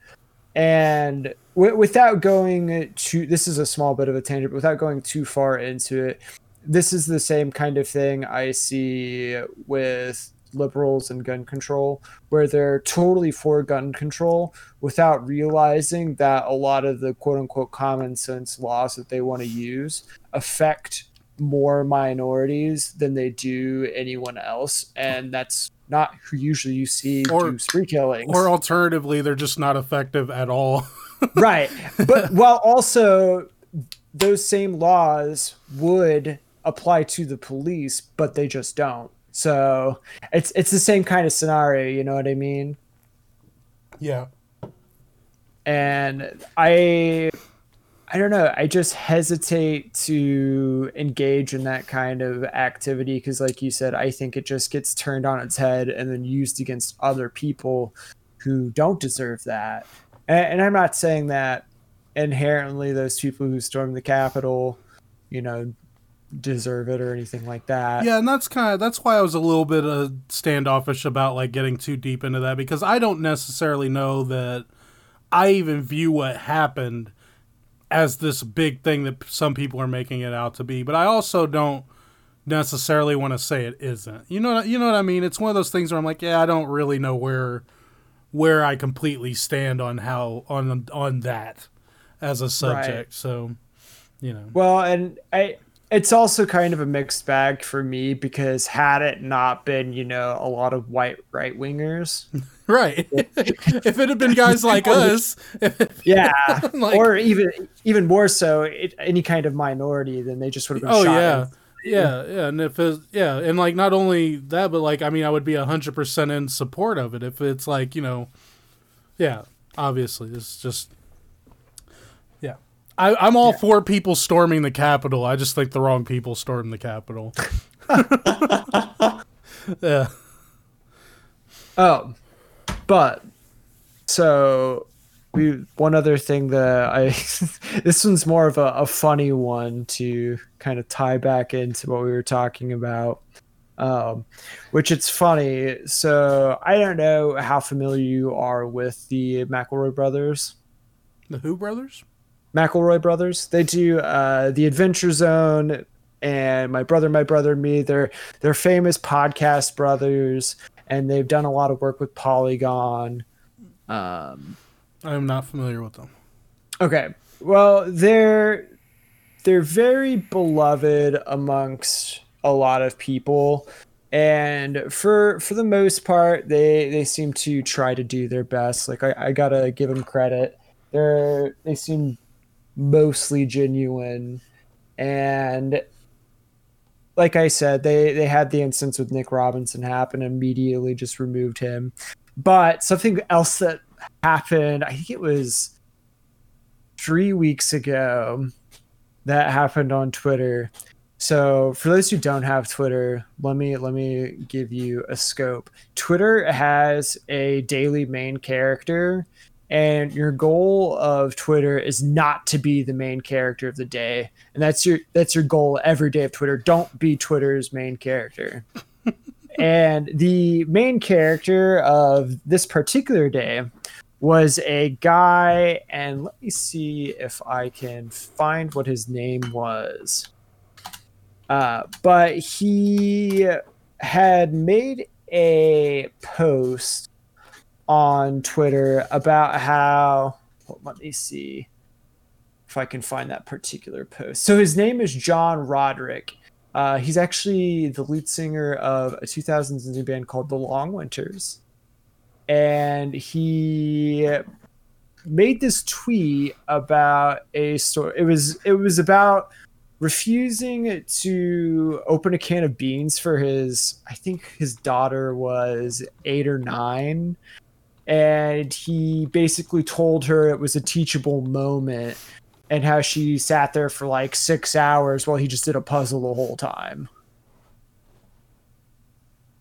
and w- without going to this is a small bit of a tangent but without going too far into it this is the same kind of thing i see with liberals and gun control where they're totally for gun control without realizing that a lot of the quote unquote common sense laws that they want to use affect more minorities than they do anyone else and that's not who usually you see Or- do spree killings Or alternatively, they're just not effective at all. right but while also those same laws would apply to the police but they just don't so it's it's the same kind of scenario you know what i mean yeah. and i i don't know i just hesitate to engage in that kind of activity because like you said i think it just gets turned on its head and then used against other people who don't deserve that and, and i'm not saying that inherently those people who stormed the capitol you know, deserve it or anything like that. Yeah, and that's kind of that's why I was a little bit uh, standoffish about like getting too deep into that because I don't necessarily know that I even view what happened as this big thing that some people are making it out to be. But I also don't necessarily want to say it isn't. You know, you know what I mean? It's one of those things where I'm like, yeah, I don't really know where where I completely stand on how on on that as a subject. Right. So, you know. Well, and I it's also kind of a mixed bag for me because had it not been, you know, a lot of white right wingers, right? if it had been guys like us, yeah, like, or even even more so, it, any kind of minority, then they just would have been. Oh yeah. Yeah, yeah, and if it's yeah, and like not only that, but like I mean, I would be hundred percent in support of it if it's like you know, yeah, obviously it's just I, am all yeah. for people storming the Capitol. I just think the wrong people stormed the Capitol. yeah. Oh, but so we one other thing that I this one's more of a, a funny one to kind of tie back into what we were talking about. Um, which it's funny. So I don't know how familiar you are with the McElroy brothers. The Who brothers? McElroy brothers. They do uh, the Adventure Zone and My Brother, My Brother and Me. They're they're famous podcast brothers, and they've done a lot of work with Polygon. Um, I'm not familiar with them. Okay, well they're they're very beloved amongst a lot of people and for for the most part they they seem to try to do their best like i, I gotta give them credit they're they seem mostly genuine and like I said, they they had the instance with Nick Robinson happen, immediately just removed him. But something else that happened, I think it was three weeks ago, that happened on Twitter. So for those who don't have Twitter, let me let me give you a scope. Twitter has a daily main character and your goal of Twitter is not to be the main character of the day. And that's your that's your goal every day of Twitter. Don't be Twitter's main character. and the main character of this particular day was a guy and let me see if I can find what his name was. Uh, but he had made a post on Twitter about how well, let me see if I can find that particular post. So his name is John Roderick. Uh, he's actually the lead singer of a 2000s new band called The Long Winters. And he made this tweet about a story. It was it was about refusing to open a can of beans for his I think his daughter was 8 or 9 and he basically told her it was a teachable moment and how she sat there for like six hours while he just did a puzzle the whole time.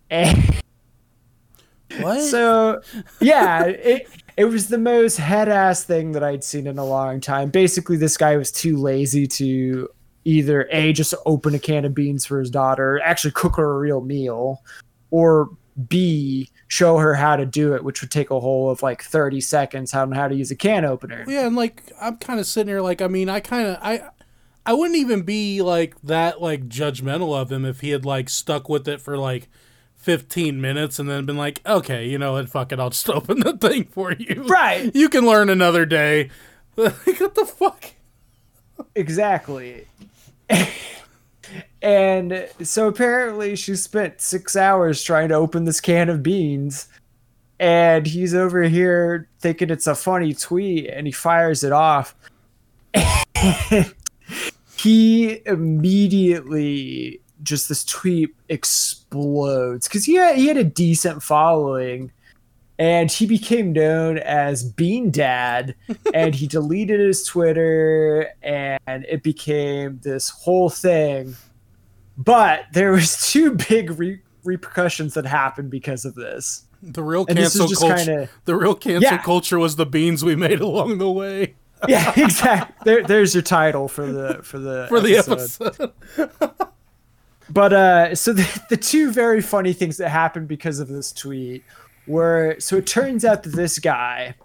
And what? So, yeah, it it was the most head ass thing that I'd seen in a long time. Basically, this guy was too lazy to either a just open a can of beans for his daughter, actually cook her a real meal, or b show her how to do it, which would take a whole of like 30 seconds on how to use a can opener. Yeah, and like I'm kind of sitting here like I mean, I kind of I I wouldn't even be like that like judgmental of him if he had like stuck with it for like 15 minutes and then been like, "Okay, you know what? Fuck it. I'll just open the thing for you." Right. You can learn another day. Like, what the fuck? Exactly. And so apparently she spent six hours trying to open this can of beans. And he's over here thinking it's a funny tweet and he fires it off. he immediately just this tweet explodes because he had, he had a decent following and he became known as Bean Dad, and he deleted his Twitter, and it became this whole thing but there was two big re- repercussions that happened because of this. The real cancel culture. Kinda, the real cancel yeah. culture was the beans we made along the way. yeah, exactly. There, there's your title for the for the for the episode. episode. But uh, so the, the two very funny things that happened because of this tweet were so it turns out that this guy,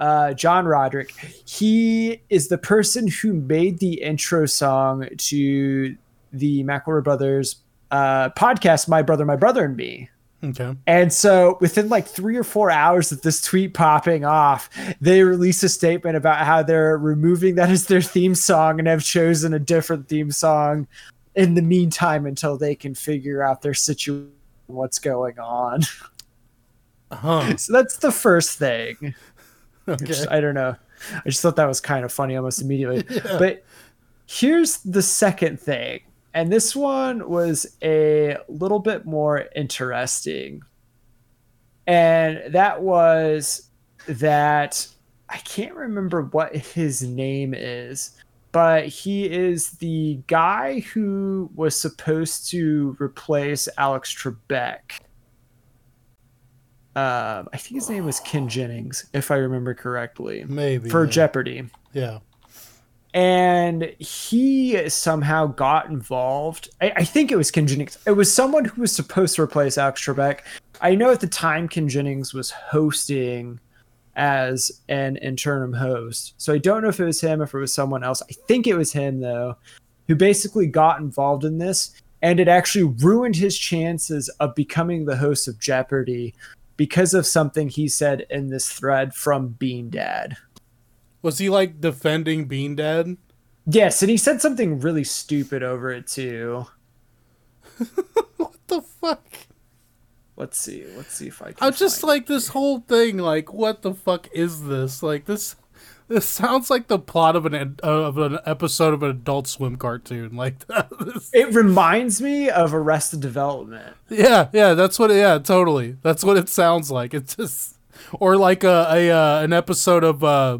uh, John Roderick, he is the person who made the intro song to the McElroy Brothers uh, podcast, My Brother, My Brother and Me. Okay. And so within like three or four hours of this tweet popping off, they release a statement about how they're removing that as their theme song and have chosen a different theme song in the meantime until they can figure out their situation what's going on. Huh. So that's the first thing. Okay. I don't know. I just thought that was kind of funny almost immediately. But here's the second thing. And this one was a little bit more interesting. And that was that I can't remember what his name is, but he is the guy who was supposed to replace Alex Trebek. Um, I think his name was Ken Jennings, if I remember correctly, Maybe for yeah. Jeopardy Yeah. And he somehow got involved. I, I think it was Ken Jennings. It was someone who was supposed to replace Alex Trebek. I know at the time Ken Jennings was hosting as an interim host, so I don't know if it was him, if it was someone else. I think it was him though, who basically got involved in this, and it actually ruined his chances of becoming the host of Jeopardy because of something he said in this thread from Bean Dad. Was he like defending Bean Dad? Yes, and he said something really stupid over it too. What the fuck? Let's see. Let's see if I can. I'm just like this whole thing. Like, what the fuck is this? Like this. This sounds like the plot of an of an episode of an Adult Swim cartoon. Like that. This- it. It reminds me of Arrested Development. yeah, yeah. That's what. Yeah, totally. That's what it sounds like. It's just, or like a, a uh, an episode of uh,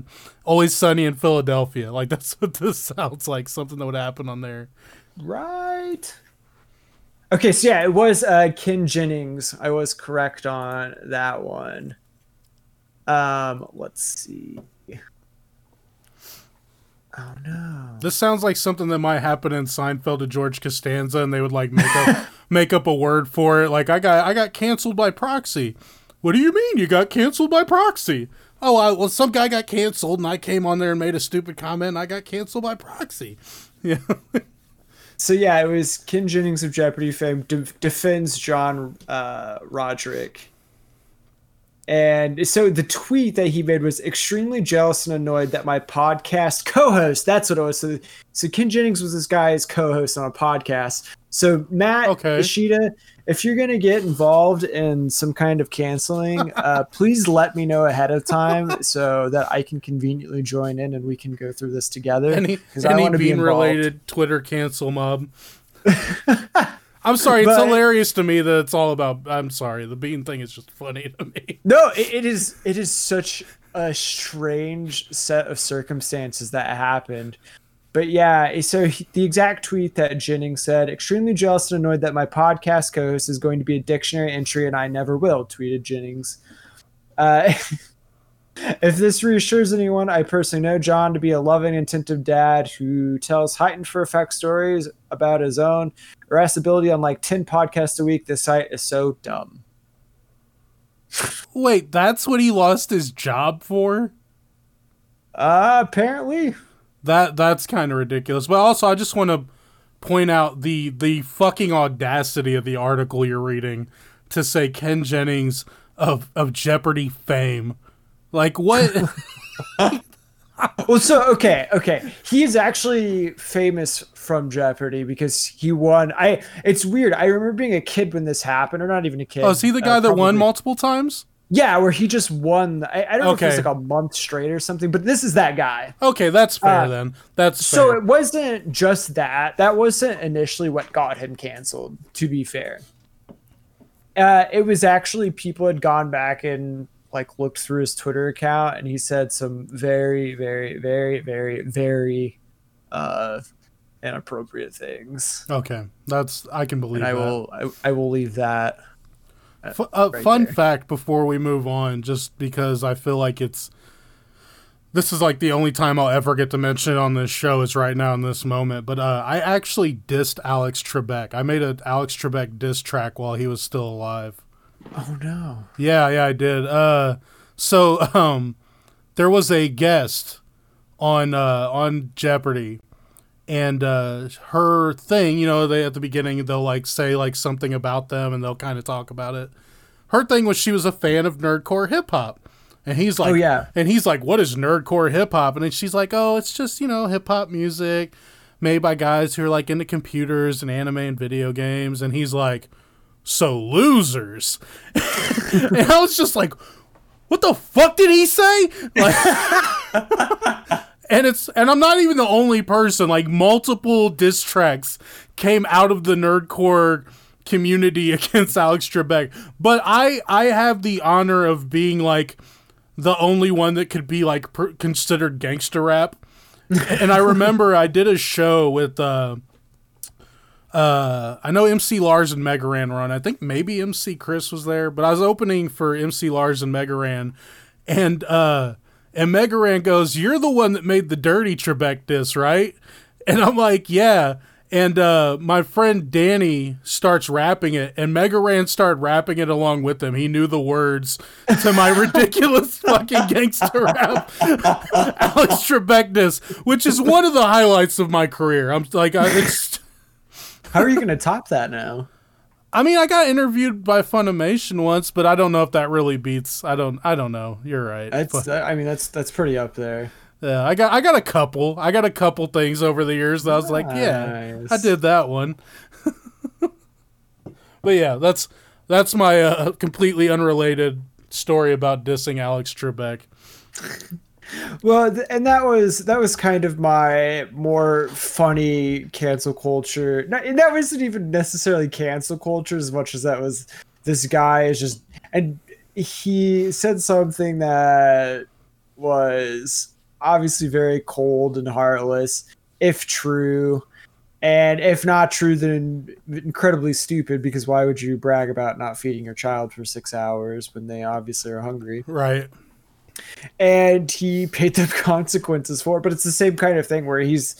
Always Sunny in Philadelphia. Like that's what this sounds like. Something that would happen on there. Right. Okay, so yeah, it was uh, Ken Jennings. I was correct on that one. Um, let's see. Oh no. This sounds like something that might happen in Seinfeld to George Costanza, and they would like make up make up a word for it. Like I got I got canceled by proxy. What do you mean you got canceled by proxy? Oh, I, well, some guy got canceled, and I came on there and made a stupid comment, and I got canceled by proxy. Yeah, So yeah, it was Ken Jennings of Jeopardy fame de- defends John uh, Roderick. And so the tweet that he made was extremely jealous and annoyed that my podcast co-host, that's what it was. So, so Ken Jennings was this guy's co-host on a podcast. So Matt Okay. Ishida, if you're gonna get involved in some kind of canceling, uh, please let me know ahead of time so that I can conveniently join in and we can go through this together. any any bean related Twitter cancel mob. I'm sorry, it's But- hilarious to me that it's all about. I'm sorry, the bean thing is just funny to me. No, it, it is. It is such a strange set of circumstances that happened. But yeah, so he, the exact tweet that Jennings said, extremely jealous and annoyed that my podcast co-host is going to be a dictionary entry and I never will, tweeted Jennings. Uh, if this reassures anyone, I personally know John to be a loving, attentive dad who tells heightened for effect stories about his own irascibility on like 10 podcasts a week. This site is so dumb. Wait, that's what he lost his job for? Uh, apparently. That that's kind of ridiculous. But also, I just want to point out the the fucking audacity of the article you're reading to say Ken Jennings of of Jeopardy fame. Like what? Well, so okay, okay. He is actually famous from Jeopardy because he won. I. It's weird. I remember being a kid when this happened, or not even a kid. oh, is he the uh, guy that won multiple times? Yeah, where he just won. I, I don't know if Okay. it's like a month straight or something, but this is that guy. Okay, that's fair Uh, then. That's So fair. it wasn't just that. That wasn't initially what got him canceled. To be fair, uh, it was actually people had gone back and like looked through his Twitter account, and he said some very, very, very, very, very uh, inappropriate things. okay, that's I can believe And I that. will, I, I will leave that. F- uh, right fun there. fact before we move on, just because I feel like it's this is like the only time I'll ever get to mention it on this show is right now in this moment. But uh, I actually dissed Alex Trebek. I made an Alex Trebek diss track while he was still alive. Oh no. Yeah, yeah, I did. Uh, so um, there was a guest on uh, on Jeopardy, and uh, her thing, you know, they at the beginning they'll like say like something about them, and they'll kind of talk about it. Her thing was she was a fan of nerdcore hip hop. And he's like, Oh, yeah. And he's like, what is nerdcore hip hop? And then she's like, oh, it's just, you know, hip hop music made by guys who are like into computers and anime and video games. And he's like, so losers. and I was just like, what the fuck did he say? Like, and it's and I'm not even the only person. Like multiple diss tracks came out of the nerdcore community against Alex Trebek, but I I have the honor of being like the only one that could be like per- considered gangster rap. and I remember I did a show with uh uh I know MC Lars and Mega Ran were on. I think maybe MC Chris was there, but I was opening for MC Lars and Mega Ran and uh and Mega Ran goes, "You're the one that made the dirty Trebek diss, right?" And I'm like, "Yeah." And uh, my friend Danny starts rapping it, and Mega Ran started rapping it along with him. He knew the words to my ridiculous fucking gangster rap, Alex Trebek diss, which is one of the highlights of my career. I'm like, I, it's. How are you going to top that now? I mean, I got interviewed by Funimation once, but I don't know if that really beats. I don't. I don't know. You're right. That's I mean that's that's pretty up there. Yeah, I got I got a couple. I got a couple things over the years that I was like, yeah, I did that one. but yeah, that's that's my uh, completely unrelated story about dissing Alex Trebek. Well, and that was that was kind of my more funny cancel culture. And that wasn't even necessarily cancel culture as much as that was this guy is just and he said something that was obviously very cold and heartless, if true. And if not true, then incredibly stupid because why would you brag about not feeding your child for six hours when they obviously are hungry? Right. And he paid them consequences for it. But it's the same kind of thing where he's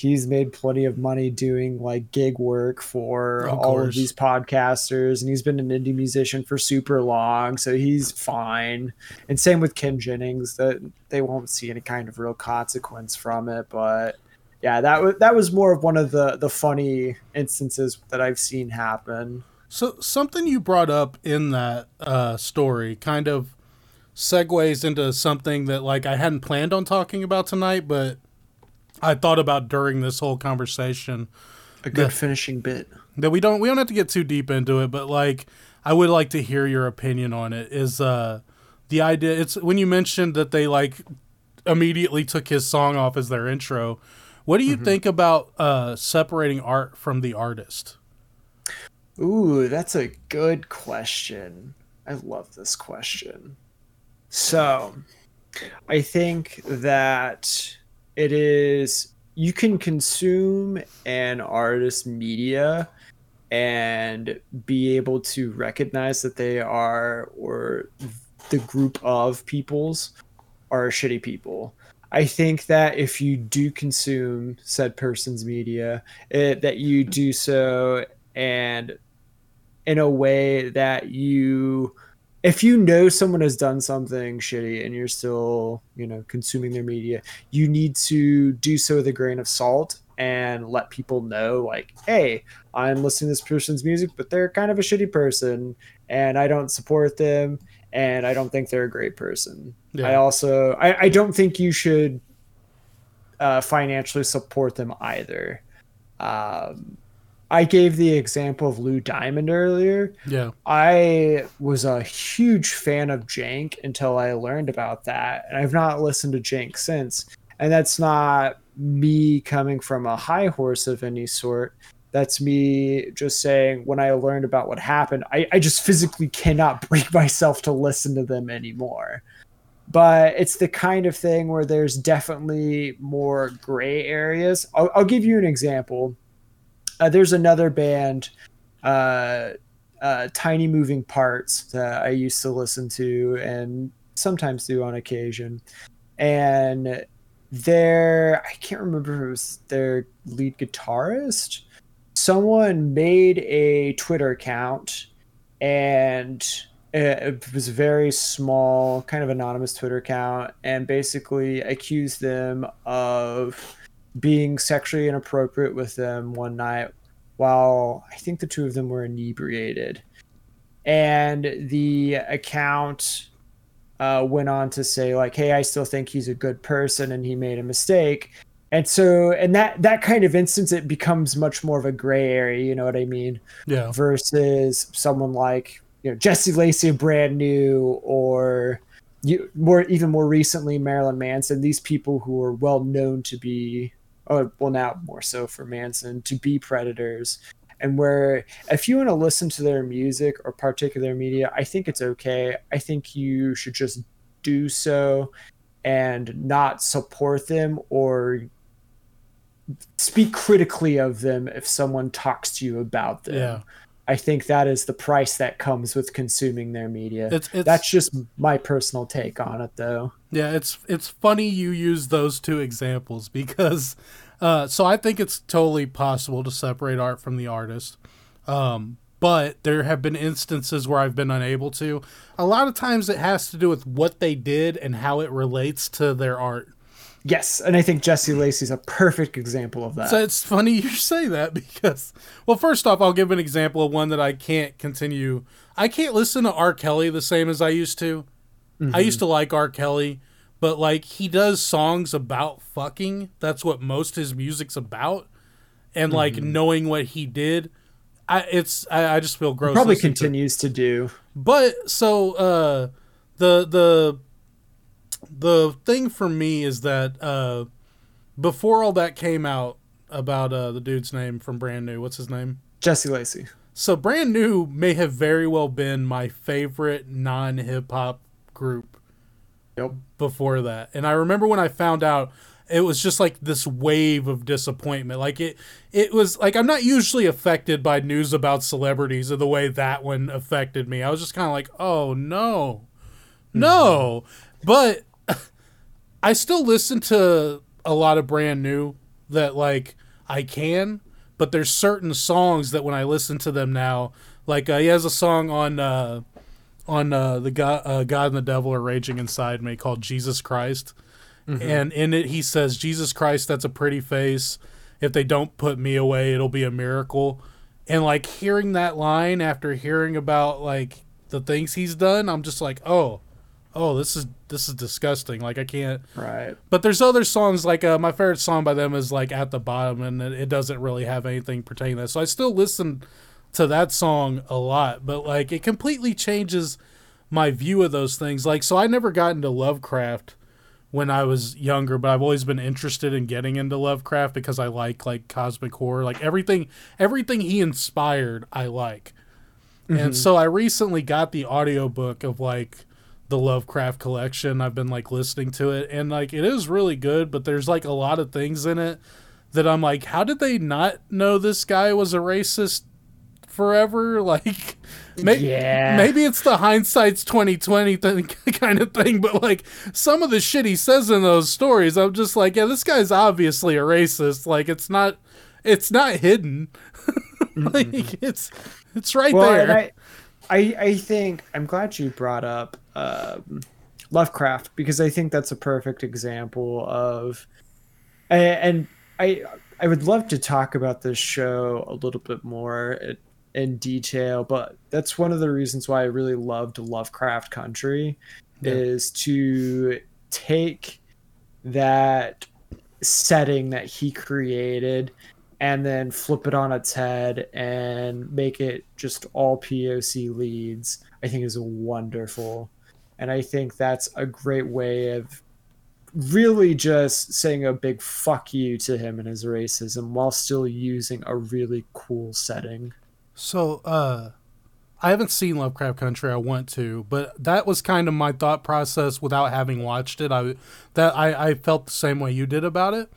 he's made plenty of money doing like gig work for Of all of these podcasters, and he's been an indie musician for super long, so he's fine. And same with Ken Jennings, that they won't see any kind of real consequence from it, but. Yeah, that was that was more of one of the the funny instances that I've seen happen. So something you brought up in that uh, story kind of segues into something that like I hadn't planned on talking about tonight, but I thought about during this whole conversation. A good The- finishing bit. that we don't we don't have to get too deep into it, but like I would like to hear your opinion on it. Is uh the idea it's when you mentioned that they like immediately took his song off as their intro. What do you think about uh separating art from the artist? Ooh, that's a good question. I love this question. So, I think that it is you can consume an artist's media and be able to recognize that they are or the group of peoples are shitty people. I think that if you do consume said person's media, it, that you do so and in a way that you if you know someone has done something shitty and you're still you know consuming their media you need to do so with a grain of salt and let people know like hey i'm listening to this person's music but they're kind of a shitty person and i don't support them and i don't think they're a great person Yeah. i also I, I don't think you should uh, financially support them either um, I gave the example of Lou Diamond earlier. Yeah. I was a huge fan of Jank until I learned about that, and I've not listened to Jank since. And that's not me coming from a high horse of any sort. That's me just saying when I learned about what happened, I, I just physically cannot bring myself to listen to them anymore. But it's the kind of thing where there's definitely more gray areas. I'll, I'll give you an example. Uh, there's another band, uh, uh, Tiny Moving Parts, that I used to listen to and sometimes do on occasion. and their I can't remember it was their lead guitarist. Someone made a Twitter account and it was a very small, kind of anonymous Twitter account, and basically accused them of being sexually inappropriate with them one night while I think the two of them were inebriated. And the account uh, went on to say like, "Hey, I still think he's a good person, and he made a mistake." And so, and that that kind of instance, it becomes much more of a gray area. You know what I mean? Yeah. Versus someone like you know Jesse Lacey, a brand new, or you more even more recently Marilyn Manson. These people who are well known to be, or well now more so for Manson to be predators and where if you want to listen to their music or their media, I think it's okay. I think you should just do so and not support them or speak critically of them if someone talks to you about them. Yeah. I think that is the price that comes with consuming their media. It's, it's, That's just my personal take on it, though. Yeah, it's it's funny you use those two examples because uh, so I think it's totally possible to separate art from the artist. Um, but there have been instances where I've been unable to. A lot of times it has to do with what they did and how it relates to their art. Yes, and I think Jesse Lacey's a perfect example of that. So it's funny you say that because, well, first off, I'll give an example of one that I can't continue. I can't listen to R. Kelly the same as I used to. Mm-hmm. I used to like R. Kelly, but like he does songs about fucking. That's what most his music's about, and like mm-hmm. knowing what he did, I it's I, I just feel gross. He probably continues to, to do. But so uh, the the the thing for me is that uh, before all that came out about uh, the dude's name from Brand New, what's his name? Jesse Lacey. So Brand New may have very well been my favorite non hip hop group. Yep. Before that, and I remember when I found out, it was just like this wave of disappointment. Like it, it was like I'm not usually affected by news about celebrities in the way that one affected me. I was just kind of like, oh no, no. Mm-hmm. But I still listen to a lot of brand new that like I can, but there's certain songs that when I listen to them now, like uh, he has a song on uh, on uh, the God, uh, God and the Devil are raging inside me called Jesus Christ, mm-hmm. and in it he says Jesus Christ, that's a pretty face. If they don't put me away, it'll be a miracle. And like hearing that line after hearing about like the things he's done, I'm just like, oh, oh, this is this is disgusting. Like I can't. Right. But there's other songs like uh, my favorite song by them is like at the bottom, and it, it doesn't really have anything pertaining to that. So I still listen to that song a lot, but like it completely changes my view of those things. Like so, I never got into Lovecraft when I was younger, but I've always been interested in getting into Lovecraft because I like like cosmic horror, like everything everything he inspired, I like. Mm-hmm. And so I recently got the audiobook of like the Lovecraft collection. I've been like listening to it and like it is really good, but there's like a lot of things in it that I'm like, how did they not know this guy was a racist forever? Like maybe, yeah. maybe it's the hindsight's 2020 thing, kind of thing, but like some of the shit he says in those stories, I'm just like, yeah, this guy's obviously a racist. Like it's not it's not hidden. like it's it's right well, there. I, I think I'm glad you brought up um, Lovecraft because I think that's a perfect example of, and I I would love to talk about this show a little bit more in detail, but that's one of the reasons why I really loved Lovecraft Country yeah. is to take that setting that he created and then flip it on its head and make it just all POC leads, I think is wonderful. And I think that's a great way of really just saying a big fuck you to him and his racism while still using a really cool setting. So, uh, I haven't seen Lovecraft Country. I want to, but that was kind of my thought process without having watched it. I that I, I felt the same way you did about it.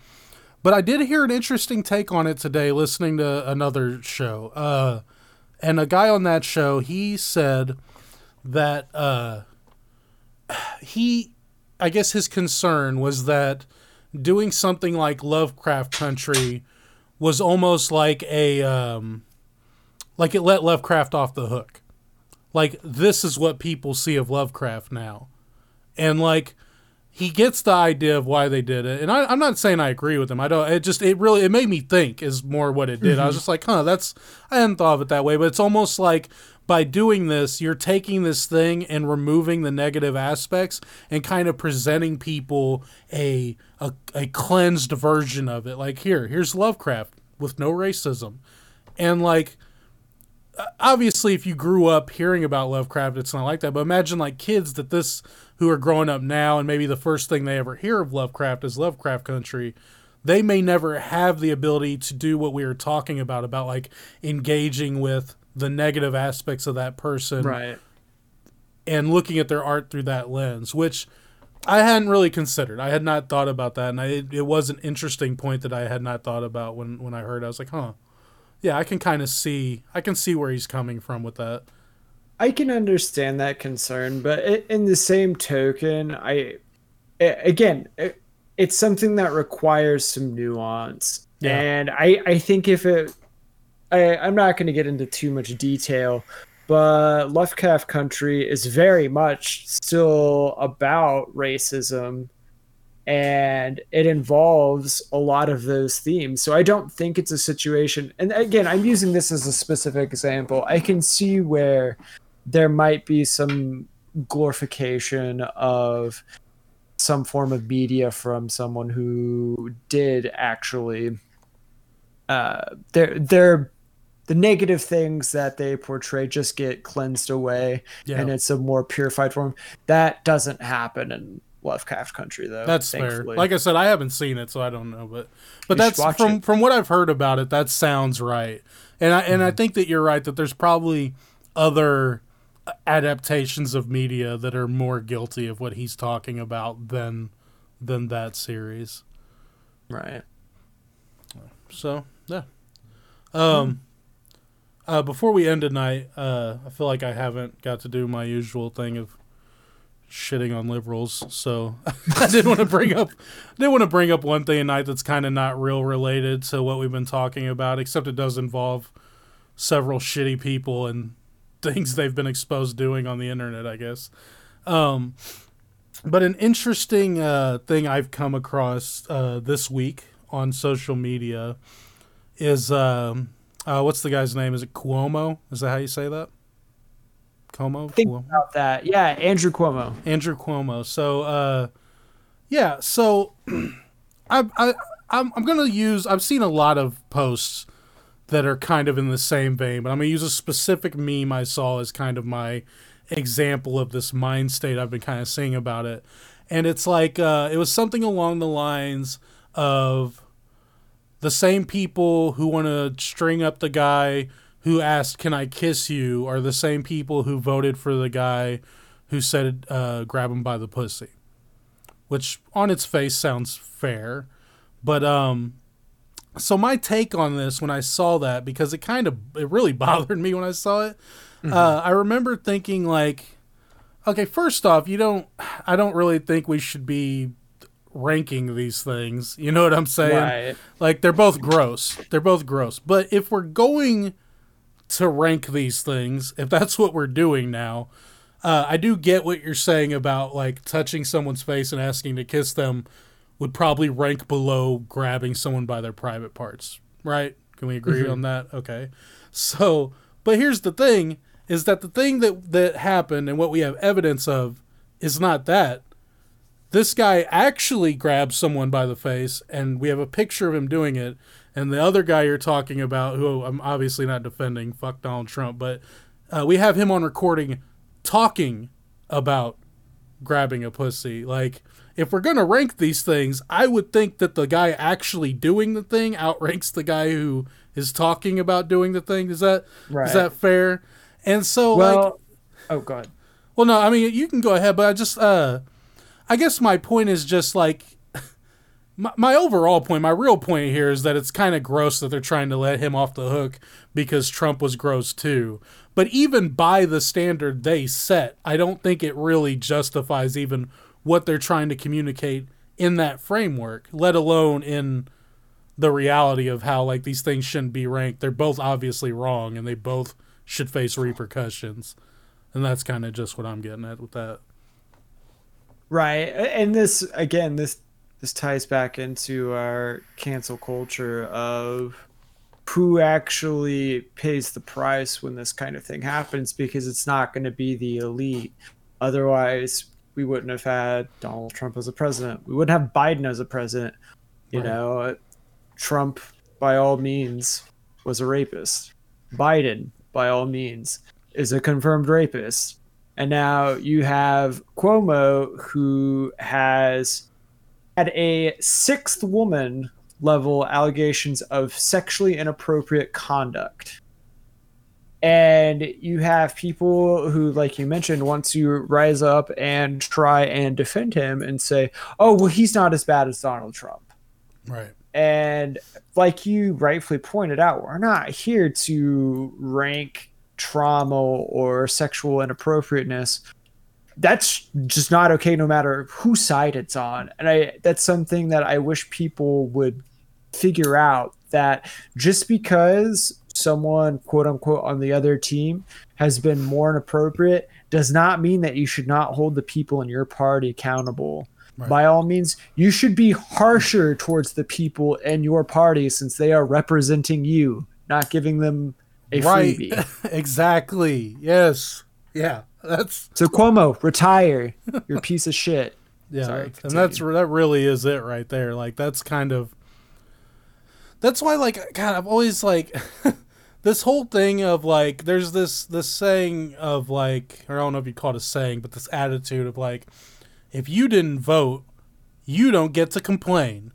But I did hear an interesting take on it today listening to another show. Uh, and a guy on that show, he said that uh, he I guess his concern was that doing something like Lovecraft Country was almost like a um, like it let Lovecraft off the hook. Like this is what people see of Lovecraft now, and like he gets the idea of why they did it. And I, I'm not saying I agree with him. I don't. It just it really it made me think is more what it did. I was mm-hmm. just like, huh, that's I hadn't thought of it that way. But it's almost like by doing this, you're taking this thing and removing the negative aspects and kind of presenting people a, a a cleansed version of it. Like here, here's Lovecraft with no racism, and like obviously if you grew up hearing about Lovecraft, it's not like that. But imagine like kids that this who are growing up now and maybe the first thing they ever hear of Lovecraft is Lovecraft Country. They may never have the ability to do what we are talking about about like engaging with the negative aspects of that person Right. and looking at their art through that lens, which I hadn't really considered. I had not thought about that, and I, it, it was an interesting point that I had not thought about when when I heard. It. I was like, huh, yeah, I can kind of see. I can see where he's coming from with that. I can understand that concern, but in the same token, I again, it, it's something that requires some nuance, Yeah. and I I think if it, I I'm not going to get into too much detail, but Lovecraft Country is very much still about racism. And it involves a lot of those themes. So I don't think it's a situation. And again, I'm using this as a specific example. I can see where there might be some glorification of some form of media from someone who did actually uh their their the negative things that they portray just get cleansed away Yeah. and it's a more purified form that doesn't happen in lovecraft country though That's fair. Like I said, I haven't seen it, so I don't know. But but You that's from it. from what I've heard about it. That sounds right, and I and Mm-hmm. I think that you're right that there's probably other adaptations of media that are more guilty of what he's talking about than than that series. right So yeah. Um. Uh, before we end tonight, uh, I feel like I haven't got to do my usual thing of shitting on liberals. So I didn't want to bring up, I did want to bring up one thing tonight that's kind of not real related to what we've been talking about, except it does involve several shitty people and things they've been exposed doing on the internet. I guess. Um, but an interesting uh, thing I've come across uh, this week on social media is um, uh, what's the guy's name? Is it Cuomo? Is that how you say that? Cuomo. think Cuomo? about that yeah andrew cuomo Andrew Cuomo. So, uh, yeah. So, I, I, I'm, I'm gonna use. I've seen a lot of posts that are kind of in the same vein, but I'm gonna use a specific meme I saw as kind of my example of this mind state I've been kind of seeing about it. And it's like uh, it was something along the lines of the same people who want to string up the guy who asked, "Can I kiss you?" are the same people who voted for the guy who said, uh, "Grab him by the pussy," which on its face sounds fair, but um. So my take on this when I saw that because it kind of it really bothered me when I saw it. Uh, I remember thinking like, okay, first off, you don't. I don't really think we should be ranking these things. You know what I'm saying? right Like they're both gross. They're both gross. But if we're going to rank these things, if that's what we're doing now, uh, I do get what you're saying about like touching someone's face and asking to kiss them would probably rank below grabbing someone by their private parts, right? Can we agree on that? Okay. So, but here's the thing is that the thing that that happened and what we have evidence of is not that this guy actually grabs someone by the face and we have a picture of him doing it and the other guy you're talking about who i'm obviously not defending fuck donald trump but uh, we have him on recording talking about grabbing a pussy like if we're going to rank these things i would think that the guy actually doing the thing outranks the guy who is talking about doing the thing is that is Right. that fair and so like oh god well, no, I mean you can go ahead, but I just uh I guess my point is just like my, my overall point, my real point here is that it's kind of gross that they're trying to let him off the hook because Trump was gross too. But even by the standard they set, I don't think it really justifies even what they're trying to communicate in that framework, let alone in the reality of how like these things shouldn't be ranked. They're both obviously wrong and they both should face repercussions. And that's kind of just what I'm getting at with that. Right. And this again, this this ties back into our cancel culture of who actually pays the price when this kind of thing happens because it's not going to be the elite. Otherwise, we wouldn't have had Donald Trump as a president. We wouldn't have Biden as a president. You Right. know, Trump, by all means, was a rapist. Biden, by all means, is a confirmed rapist. And now you have Cuomo, who has had a sixth woman level allegations of sexually inappropriate conduct. And you have people who, like you mentioned, want to rise up and try and defend him and say, oh, well, he's not as bad as Donald Trump. Right. And like you rightfully pointed out, we're not here to rank trauma or sexual inappropriateness. That's just not okay no matter whose side it's on. And I that's something that I wish people would figure out that just because someone quote unquote on the other team has been more inappropriate does not mean that you should not hold the people in your party accountable Right. by all means, you should be harsher towards the people in your party since they are representing you, not giving them a right. freebie. exactly. Yes. Yeah. That's So Cuomo, retire. You're a piece of shit. Yeah, Sorry, that's- and that's that really is it right there. Like that's kind of that's why like God, I've always like this whole thing of like there's this this saying of like or I don't know if you call it a saying, but this attitude of like if you didn't vote, you don't get to complain.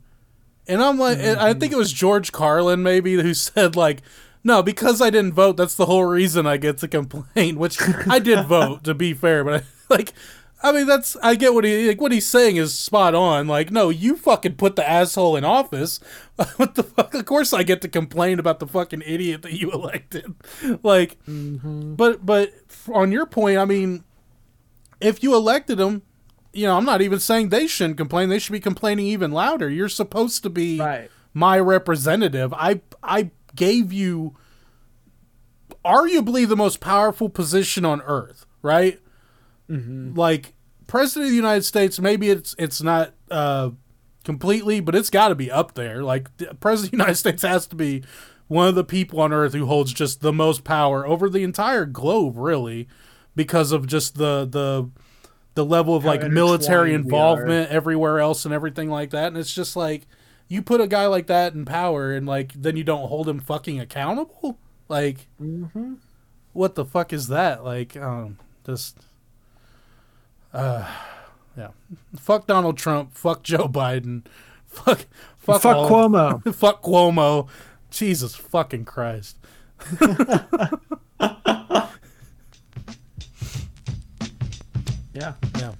And I'm like, and I think it was George Carlin maybe who said like, no, because I didn't vote, that's the whole reason I get to complain. Which I did vote, to be fair, but I, like, I mean, that's I get what he like. What he's saying is spot on. Like, no, you fucking put the asshole in office. what the fuck? Of course, I get to complain about the fucking idiot that you elected. like, mm-hmm. but but on your point, I mean, if you elected him, you know, I'm not even saying they shouldn't complain. They should be complaining even louder. You're supposed to be Right. my representative. I I gave you arguably the most powerful position on earth, right? Like president of the United States, maybe it's it's not uh, completely, but it's got to be up there. Like the president of the United States has to be one of the people on earth who holds just the most power over the entire globe, really, because of just the the the level of How like military intertwined we are. involvement everywhere else and everything like that. And it's just like you put a guy like that in power, and like then you don't hold him fucking accountable. Like, what the fuck is that? Like, um, just, uh, yeah. Fuck Donald Trump. Fuck Joe Biden. Fuck, fuck, Fuck all- Cuomo. fuck Cuomo. Jesus fucking Christ. Yeah. Yeah.